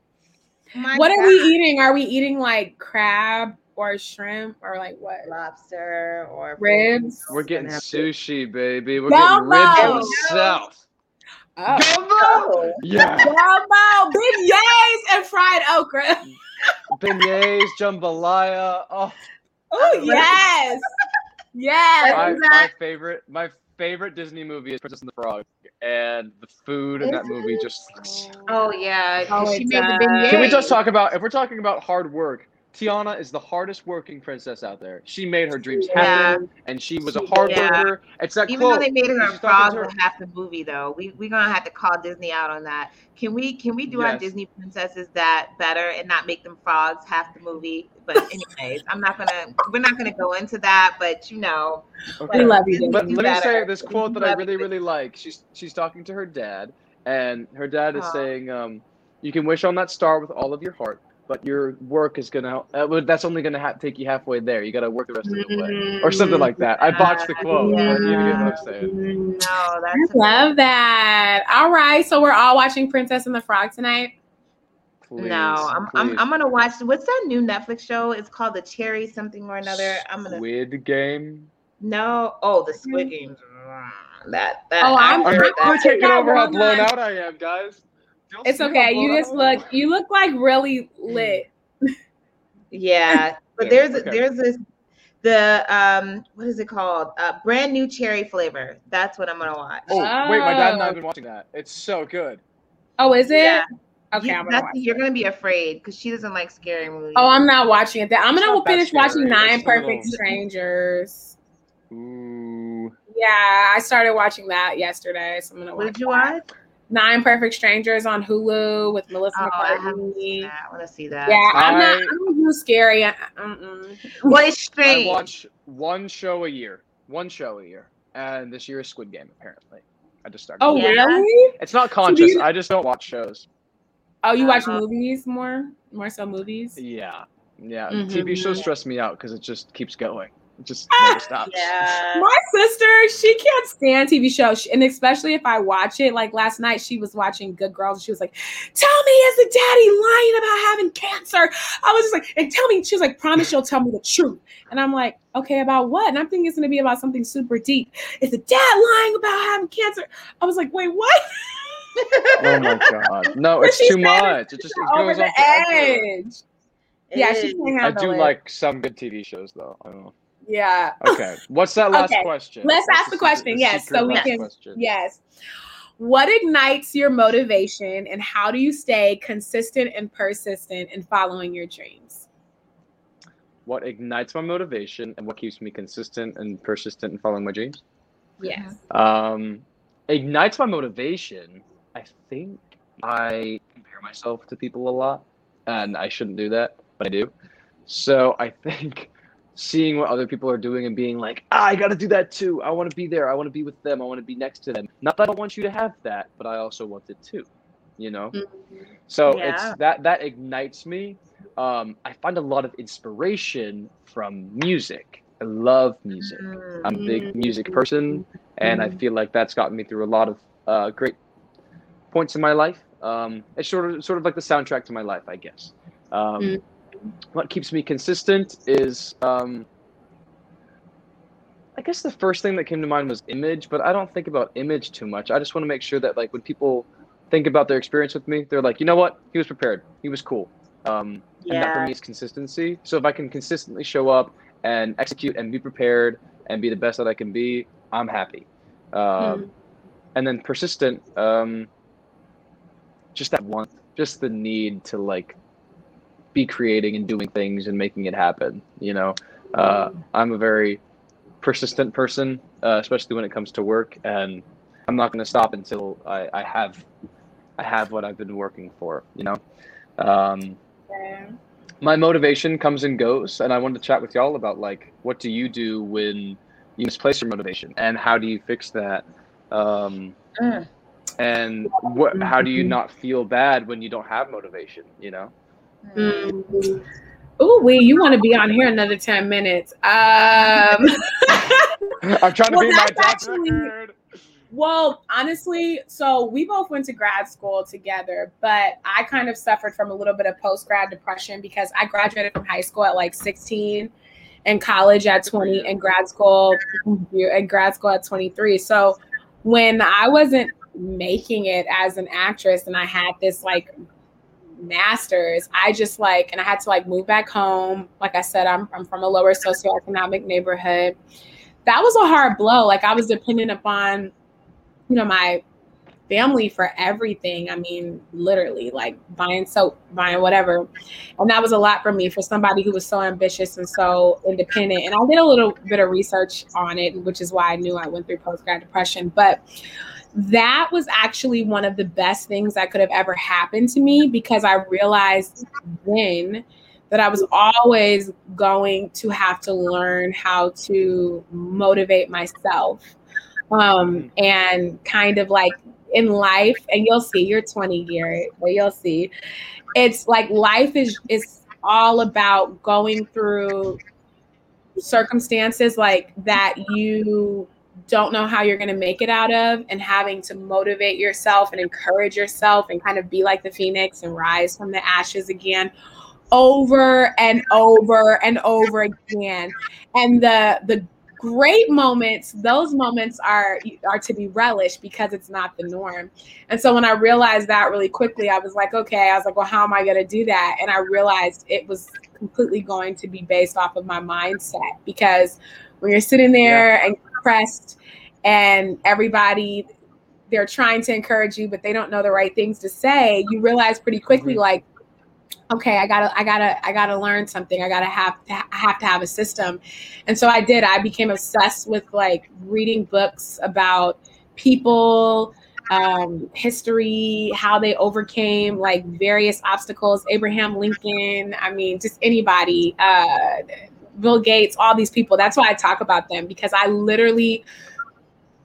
My What are we eating? Are we eating like crab or shrimp or like what? Lobster or Ribs? We're getting Gonna have to- sushi, baby. We're Gumbo. getting ribs from the south. Oh. Oh. Yeah. Gumbo, beignets, and fried okra. <laughs> Beignets, jambalaya. Oh, Oh yes, yes. my, Is my favorite, my favorite Disney movie is Princess and the Frog, and the food in that movie just. looks- Oh yeah, Oh, she it made the does. beignet. Can we just talk about if we're talking about hard work? Tiana is the hardest working princess out there. She made her dreams happen, and she was a hard Yeah. worker. It's that Even quote. though they made her a frog for half the movie, though, we we're gonna have to call Disney out on that. Can we can we do our Yes. Disney princesses that better and not make them frogs half the movie? But <laughs> anyways, I'm not gonna we're not gonna go into that. But you know, Okay. We love you. But do let me say this quote that I really, it. really like. She's she's talking to her dad, and her dad is Aw. saying, um, "You can wish on that star with all of your heart, but your work is gonna uh, that's only gonna ha- take you halfway there. You got to work the rest of the way, or something like that." I botched the quote. but you get what I'm saying. no, I that's love that. All right, so we're all watching Princess and the Frog tonight. Please, no. I'm, I'm. I'm gonna watch. What's that new Netflix show? It's called The Cherry something or another. I'm gonna Squid Game. no. Oh, the Squid Game. That that. Oh, I'm- I'm heard really that. taking over how blown out I am, guys. Don't It's okay. You just look. You look like really lit. Yeah, but there's okay. there's this the um what is it called? Uh, brand new cherry flavor. That's what I'm gonna watch. Oh wait, my dad and I Oh. have been watching that. It's so good. Oh, is it? Yeah. Okay, you, I'm gonna watch you're gonna be afraid because she doesn't like scary movies. Oh, I'm not watching it. I'm It's gonna not that finish watching. Nine It's a little- Perfect Strangers. Ooh. Yeah, I started watching that yesterday, so I'm gonna what watch did you that. watch? Nine Perfect Strangers on Hulu with Melissa Oh, I McCarthy. that. I want to see that. Yeah, I'm not. I- I don't do scary. uh, Mm-mm. Well, it's I watch one show a year. One show a year. And this year is Squid Game, apparently. I just started. Oh, Yeah. really? It's not do conscious. you- I just don't watch shows. Oh, you watch Uh-huh. movies more? More so movies? Yeah. Yeah. Mhm. TV shows stress me out because it just keeps going. It just <laughs> never stops. Yeah. My sister, she can't stand TV shows, and especially if I watch it. Like last night, she was watching Good Girls. And she was like, "Tell me, is the daddy lying about having cancer?" I was just like, "And tell me." She was like, "Promise you'll tell me the truth." And I'm like, "Okay, about what?" And I'm thinking it's gonna be about something super deep. Is the dad lying about having cancer? I was like, "Wait, what?" <laughs> Oh my god. No, But it's too much. It just it Over goes the on forever. edge. Yeah, she can't I do it. like some good TV shows though. I don't know. Yeah. Okay. What's that last Okay, question? let's What's ask the secret- question, yes, so we can- question? Yes. What ignites your motivation and how do you stay consistent and persistent in following your dreams? What ignites my motivation and what keeps me consistent and persistent in following my dreams? Yes. Um, ignites my motivation. I think I compare myself to people a lot, and I shouldn't do that, but I do. So I think seeing what other people are doing and being like, ah, I got to do that too. I want to be there. I want to be with them. I want to be next to them. Not that I don't want you to have that, but I also want it too. You know. So Yeah. it's that that ignites me. Um, I find a lot of inspiration from music. I love music. Mm. I'm a big music person, and I feel like that's gotten me through a lot of uh, great points in my life. Um, it's sort of sort of like the soundtrack to my life, I guess. Um, Mm. What keeps me consistent is, um, I guess the first thing that came to mind was image, but I don't think about image too much. I just want to make sure that like when people think about their experience with me, they're like, you know what, he was prepared, he was cool. Um, and that for me is consistency. So if I can consistently show up and execute and be prepared and be the best that I can be, I'm happy. Um, And then persistent, um, just that want, just the need to like be creating and doing things and making it happen. You know, uh, I'm a very persistent person, uh, especially when it comes to work, and I'm not going to stop until I, I have, I have what I've been working for. You know. Um, my motivation comes and goes and i wanted to chat with y'all about like what do you do when you misplace your motivation and how do you fix that um, Mm. and what how do you not feel bad when you don't have motivation you know Mm. Ooh, we you want to be on here another 10 minutes. Um <laughs> i'm trying to Well, be my that's dad's actually- record Well, honestly, so we both went to grad school together, but I kind of suffered from a little bit of post grad depression because I graduated from high school at like 16 and college at 20 and grad school and grad school at 23. So when I wasn't making it as an actress and I had this like masters, I just like, and I had to like move back home. Like I said, I'm, I'm from a lower socioeconomic neighborhood. That was a hard blow. Like I was dependent upon you know, my family for everything. I mean, literally, like buying soap, buying whatever. And that was a lot for me for somebody who was so ambitious and so independent. And I did a little bit of research on it, which is why I knew I went through post grad depression. But that was actually one of the best things that could have ever happened to me because I realized then that I was always going to have to learn how to motivate myself um, and kind of like in life, and you'll see, you're 20 year, but you'll see, it's like life is is all about going through circumstances like that you don't know how you're going to make it out of and having to motivate yourself and encourage yourself and kind of be like the phoenix and rise from the ashes again over and over and over again. And the the great moments those moments are are to be relished because it's not the norm. And so when i realized that really quickly i was like okay i was like well how am i going to do that? And i realized it was completely going to be based off of my mindset because when you're sitting there yeah. and pressed and everybody they're trying to encourage you but they don't know the right things to say you realize pretty quickly mm-hmm. like okay i gotta i gotta i gotta learn something. I gotta have to I have to have a system. And so i did. I became obsessed with like reading books about people um, history how they overcame like various obstacles. Abraham lincoln i mean just anybody uh, bill gates all these people that's why i talk about them because i literally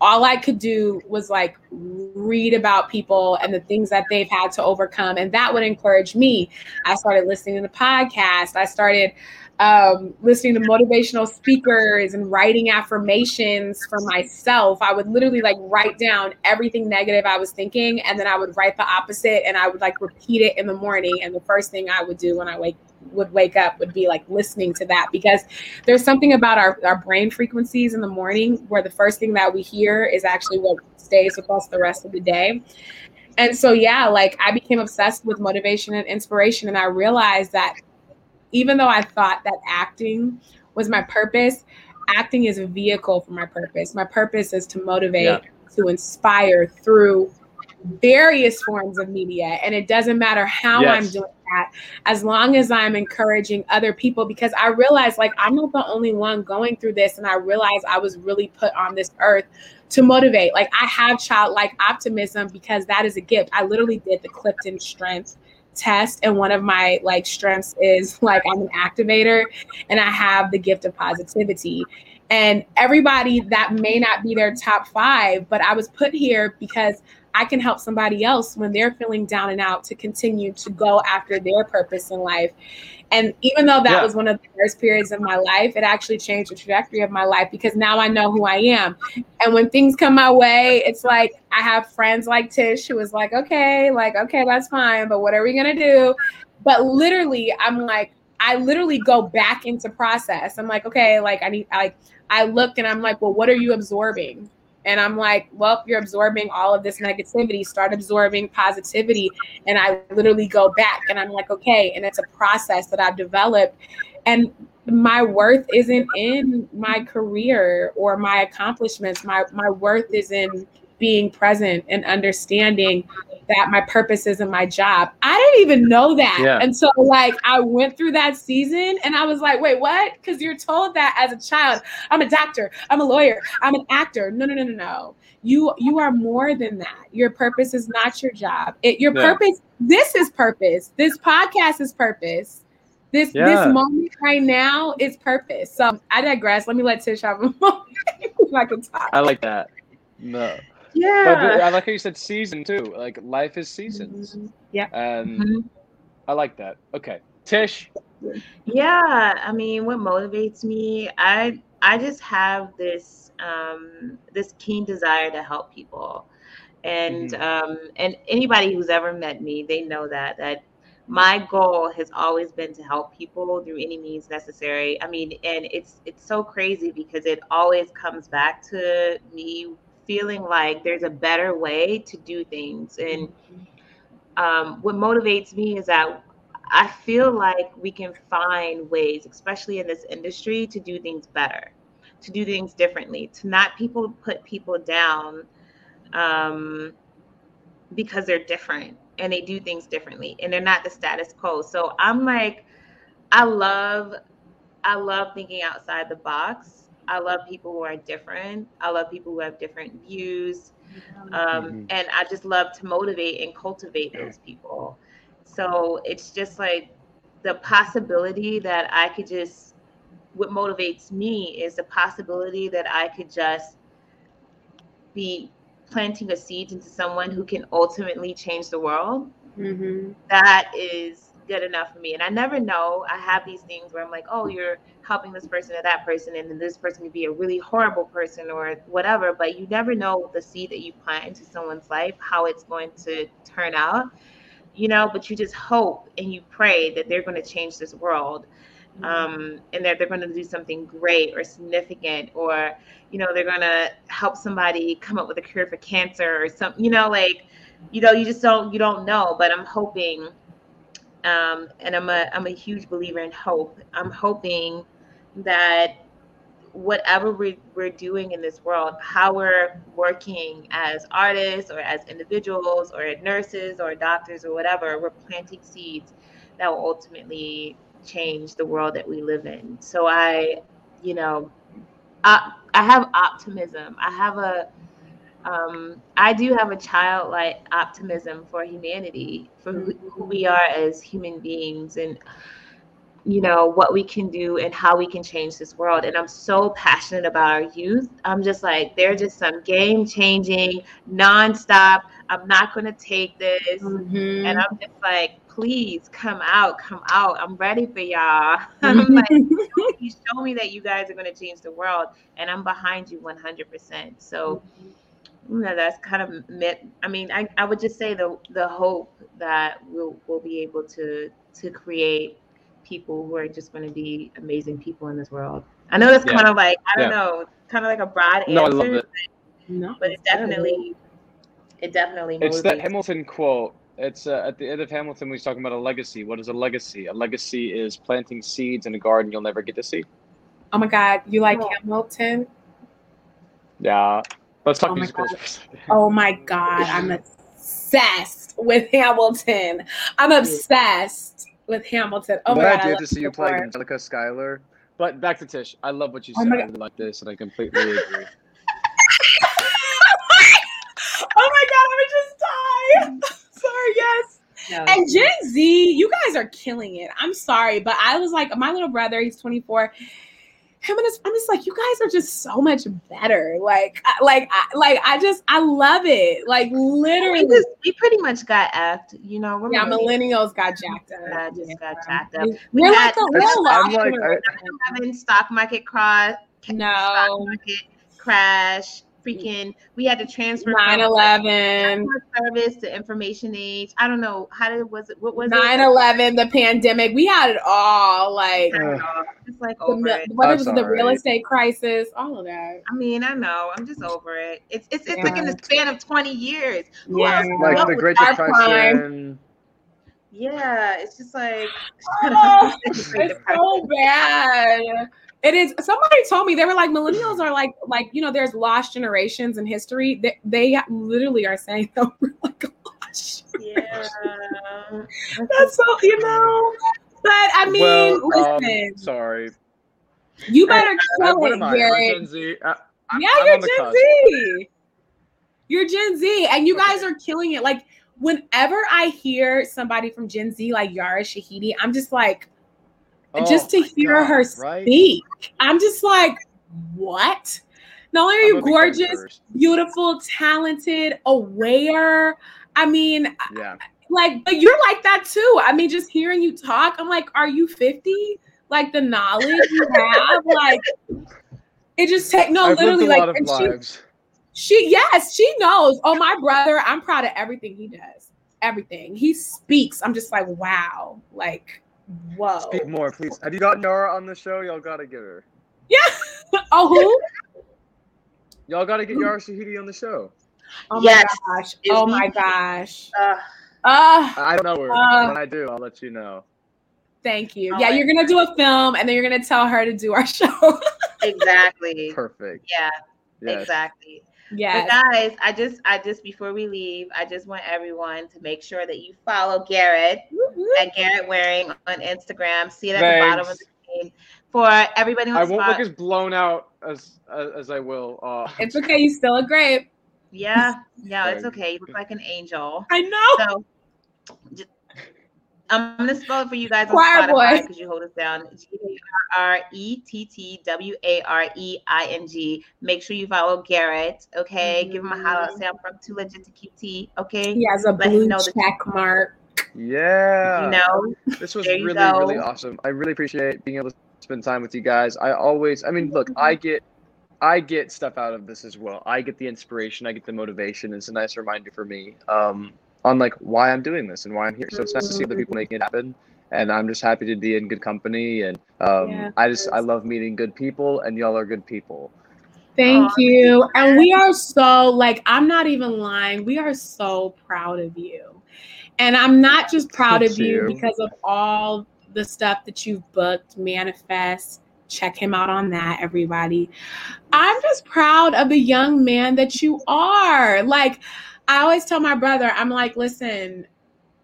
all I could do was like read about people and the things that they've had to overcome. And that would encourage me. I started listening to the podcast. I started um, listening to motivational speakers and writing affirmations for myself. I would literally like write down everything negative I was thinking, and then I would write the opposite, and I would like repeat it in the morning. And the first thing I would do when I wake would wake up would be like listening to that because there's something about our, our brain frequencies in the morning where the first thing that we hear is actually what stays with us the rest of the day. And so, yeah, like I became obsessed with motivation and inspiration. And I realized that even though I thought that acting was my purpose, acting is a vehicle for my purpose. My purpose is to motivate, yeah. to inspire through various forms of media. And it doesn't matter how yes. I'm doing that, as long as I'm encouraging other people, because I realize like I'm not the only one going through this. And I realized I was really put on this earth to motivate. Like I have childlike optimism because that is a gift. I literally did the Clifton Strength test and one of my like strengths is like I'm an activator and I have the gift of positivity. And everybody that may not be their top 5, but I was put here because I can help somebody else when they're feeling down and out to continue to go after their purpose in life. And even though that yeah. was one of the worst periods of my life, it actually changed the trajectory of my life because now I know who I am. And when things come my way, it's like I have friends like Tish who is like, okay, like, okay, that's fine, but what are we going to do? But literally, I'm like, I literally go back into process. I'm like, okay, like I need, like, I look and I'm like, well, what are you absorbing? And I'm like, well, you're absorbing all of this negativity, start absorbing positivity. And I literally go back and I'm like, okay. And it's a process that I've developed. And my worth isn't in my career or my accomplishments. My my worth is in being present and understanding that my purpose isn't my job. I didn't even know that. Yeah. And so like I went through that season and I was like, wait, what? Because you're told that as a child. I'm a doctor, I'm a lawyer, I'm an actor. No, no, no, no, no. You you are more than that. Your purpose is not your job. It your yeah. purpose, this is purpose. This podcast is purpose. This yeah. this moment right now is purpose. So I digress. Let me let Tish have a <laughs> moment. I can talk. I like that. No. Yeah. But I like how you said season too. Like life is seasons. Mm-hmm. Yeah. And mm-hmm. I like that. Okay. Tish, Yeah, I mean, what motivates me, I I just have this um, this keen desire to help people, and mm-hmm. um, and anybody who's ever met me, they know that that my goal has always been to help people through any means necessary. I mean, and it's it's so crazy because it always comes back to me feeling like there's a better way to do things. And um, what motivates me is that I feel like we can find ways, especially in this industry, to do things better, to do things differently, to not people put people down um, because they're different and they do things differently and they're not the status quo. So I'm like, I love, I love thinking outside the box. I love people who are different. I love people who have different views. Um, mm-hmm. And I just love to motivate and cultivate those people. So it's just like the possibility that I could just, what motivates me is the possibility that I could just be planting a seed into someone who can ultimately change the world, mm-hmm. that is good enough for me. And I never know. I have these things where I'm like, oh, you're helping this person or that person, and then this person could be a really horrible person or whatever. But you never know the seed that you plant into someone's life, how it's going to turn out, you know. But you just hope and you pray that they're going to change this world um, and that they're going to do something great or significant or you know they're going to help somebody come up with a cure for cancer or something you know like you know you just don't you don't know but i'm hoping um, and i'm a i'm a huge believer in hope i'm hoping that whatever we're, we're doing in this world how we're working as artists or as individuals or nurses or doctors or whatever we're planting seeds that will ultimately change the world that we live in. So I, you know, I, I have optimism. I have a, um, I do have a childlike optimism for humanity, for who, who we are as human beings, and you know what we can do and how we can change this world. And I'm so passionate about our youth. I'm just like they're just some game changing, nonstop. I'm not going to take this, mm-hmm. and I'm just like please come out, come out. I'm ready for y'all. <laughs> I'm like, <laughs> you show me that you guys are going to change the world, and I'm behind you 100%. So, you know, that's kind of meant. I mean, I, I would just say the the hope that we'll we'll be able to to create people who are just going to be amazing people in this world. I know that's yeah. kind of like I don't yeah. know, kind of like a broad answer. No, I love it. But, no, but it definitely, it definitely. It's that Hamilton quote it's uh, at the end of Hamilton. We're talking about a legacy. What is a legacy? A legacy is planting seeds in a garden you'll never get to see. Oh my God, you like oh. Hamilton? Yeah, let's talk oh musicals. <laughs> oh my God, I'm obsessed with Hamilton. I'm obsessed with Hamilton. Oh my God, I to see you play Angelica Schuyler. But back to Tish. I love what you oh said. I like this, and I completely agree. <laughs> oh my God, I would just die <laughs> sorry, yes. No. And Gen Z, you guys are killing it. I'm sorry, but I was like, my little brother, he's 24. Him and his, I'm just like, you guys are just so much better. Like, like, I, like, I just, I love it. Like, literally, we, just, we pretty much got effed. You know, we're yeah, millennials got jacked up. Yeah, just yeah. got jacked up. We we're had, like the I'm like, stock market crash. No, stock market crash Mm-hmm. freaking we had to transfer 9-11 service to information age. I don't know how did was it what was 9-11 the pandemic we had it all like it's like over the, it. what was the real estate crisis all of that. I mean i know i'm just over it. It's it's, it's yeah. like in the span of 20 years. Who yeah. like the great depression. yeah, it's just like <laughs> oh, it's so bad. It is. Somebody told me they were like millennials are like like you know there's lost generations in history. They, they literally are saying <laughs> that we're like lost. Yeah, that's so you know. But I mean, well, um, listen. Um, sorry. You better kill it, Garrett. Gen Z. I, I'm, yeah, I'm you're Gen cusp. Z. You're Gen Z, and you guys are killing it. Like whenever I hear somebody from Gen Z like Yara Shahidi, I'm just like, Oh, just to hear God, her right? speak, I'm just like, what? Not only are you gorgeous, beautiful, talented, aware. I mean, yeah. Like, but you're like that too. I mean, just hearing you talk, I'm like, are you 50? Like the knowledge you have, <laughs> like it just take no, I've literally, like and she, she, yes, she knows. Oh, my brother, I'm proud of everything he does. Everything he speaks, I'm just like, wow, like, whoa. Speak more, please. Have you got Yara on the show? Y'all gotta get her. Yeah. <laughs> oh, who? Y'all gotta get Yara Shahidi on the show. Oh Yes. my gosh. Is Oh he- my gosh. Uh, Uh, I don't know her. Uh, when I do, I'll let you know. thank you. Oh Yeah, you're gonna do a film and then you're gonna tell her to do our <laughs> show. exactly. Perfect. Yeah, Yes. exactly. Yes. But guys, I just, I just before we leave, I just want everyone to make sure that you follow Garrett at Garrett Wareing on Instagram. See it at the bottom of the screen. For everybody on I the won't spot, look as blown out as as, as I will. Uh, <laughs> It's okay. You still look great. yeah, no, it's okay. You look like an angel. I know. So j- I'm gonna spell it for you guys on Choir. Spotify because you hold us down. G A R R E T T W A R E I N G. Make sure you follow Garrett. Okay, give him a holler. Mhm. Say I'm from Too Legit to Keep Tea. Okay, He has a Let him blue know that- check mark. yeah. you know. This was really, go. really awesome. I really appreciate being able to spend time with you guys. I always, I mean, look, I get, I get stuff out of this as well. I get the inspiration, I get the motivation. It's a nice reminder for me um, on like why I'm doing this and why I'm here. So it's nice to see other people making it happen. And I'm just happy to be in good company. And um, Yeah. I just, I love meeting good people, and y'all are good people. Thank Aw, you. And we are so like I'm not even lying. We are so proud of you. And I'm not just proud Thank of you you. because of all the stuff that you've booked, manifest. Check him out on that, everybody. I'm just proud of the young man that you are. Like, I always tell my brother, I'm like, listen,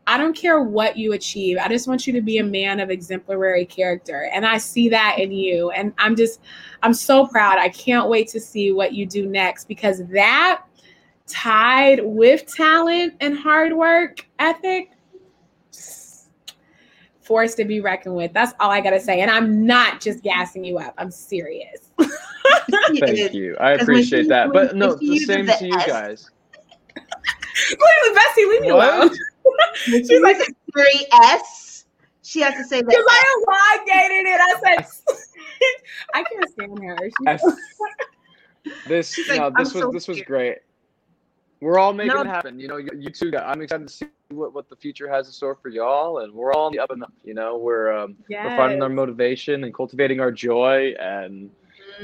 I don't care what you achieve. I just want you to be a man of exemplary character. And I see that in you. And I'm just, I'm so proud. I can't wait to see what you do next because that tied with talent and hard work ethic force to be reckoned with. That's all I got to say. And I'm not just gassing you up. I'm serious. <laughs> Thank you. I appreciate that. But no, the same to you S. guys. Literally, Bestie, leave me alone. She's like three S. She has to say that. Because that. I elongated it. I said, <laughs> I can't stand her. She's <laughs> this She's like, no, "I'm this was so this was great. We're all making No. it happen. You know, you, you two. I'm excited to see what, what the future has in store for y'all, and we're all on the up and up. You know, we're um, we're finding our motivation and cultivating our joy, and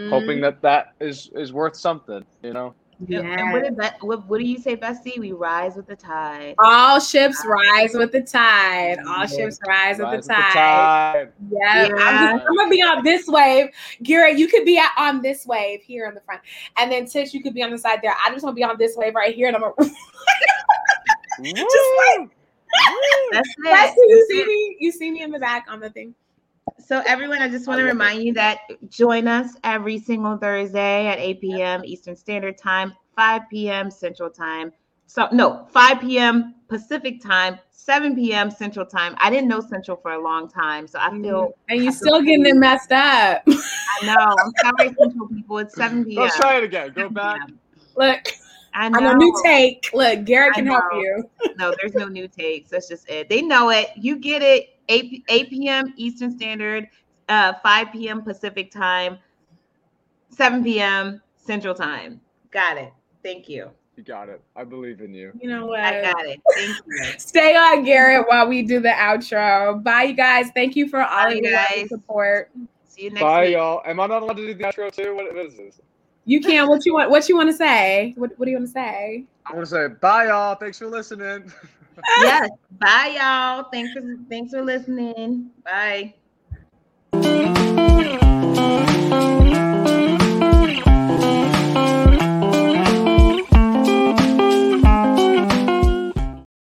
hoping that that is is worth something. You know, And- And what, did Be- what, what do you say, Bestie? We rise with the tide. All ships rise with the tide. All ships rise with Rise the with tide. tide. Yeah, I'm, just, I'm gonna be on this wave. Garrett, you could be at, on this wave here in the front, and then Tish, you could be on the side there. I just want to be on this wave right here, and I'm gonna. Woo! <laughs> like- Woo! That's it. Bestie, you see me? You see me in the back on the thing? So everyone, I just want to remind you that join us every single Thursday at 8 p.m. Eastern Standard Time, 5 p.m. Central Time. So no, 5 p.m. Pacific Time, 7 p.m. Central Time. I didn't know Central for a long time, so I mm-hmm. feel and you I feel still getting it messed up. <laughs> I know. I'm sorry, Central people. It's 7 p.m. Let's try it again. Go back. Look, I on know. a new take. Look, Garrett can help you. No, there's no new takes. That's just it. They know it. You get it. 8, 8 p.m. Eastern Standard, uh, 5 p.m. Pacific Time, 7 p.m. Central Time. Got it. Thank you. You got it. I believe in you. You know what? I got it. Thank you. <laughs> Stay on Garrett while we do the outro. Bye, you guys. Thank you for all Bye, of your guys. support. See you next time. Bye, week. y'all. Am I not allowed to do the outro too? What, what is this? You can. What you want? What you want to say? What What do you want to say? I want to say bye, y'all. Thanks for listening. <laughs> Yes. Bye, y'all. Thanks for thanks for listening. Bye.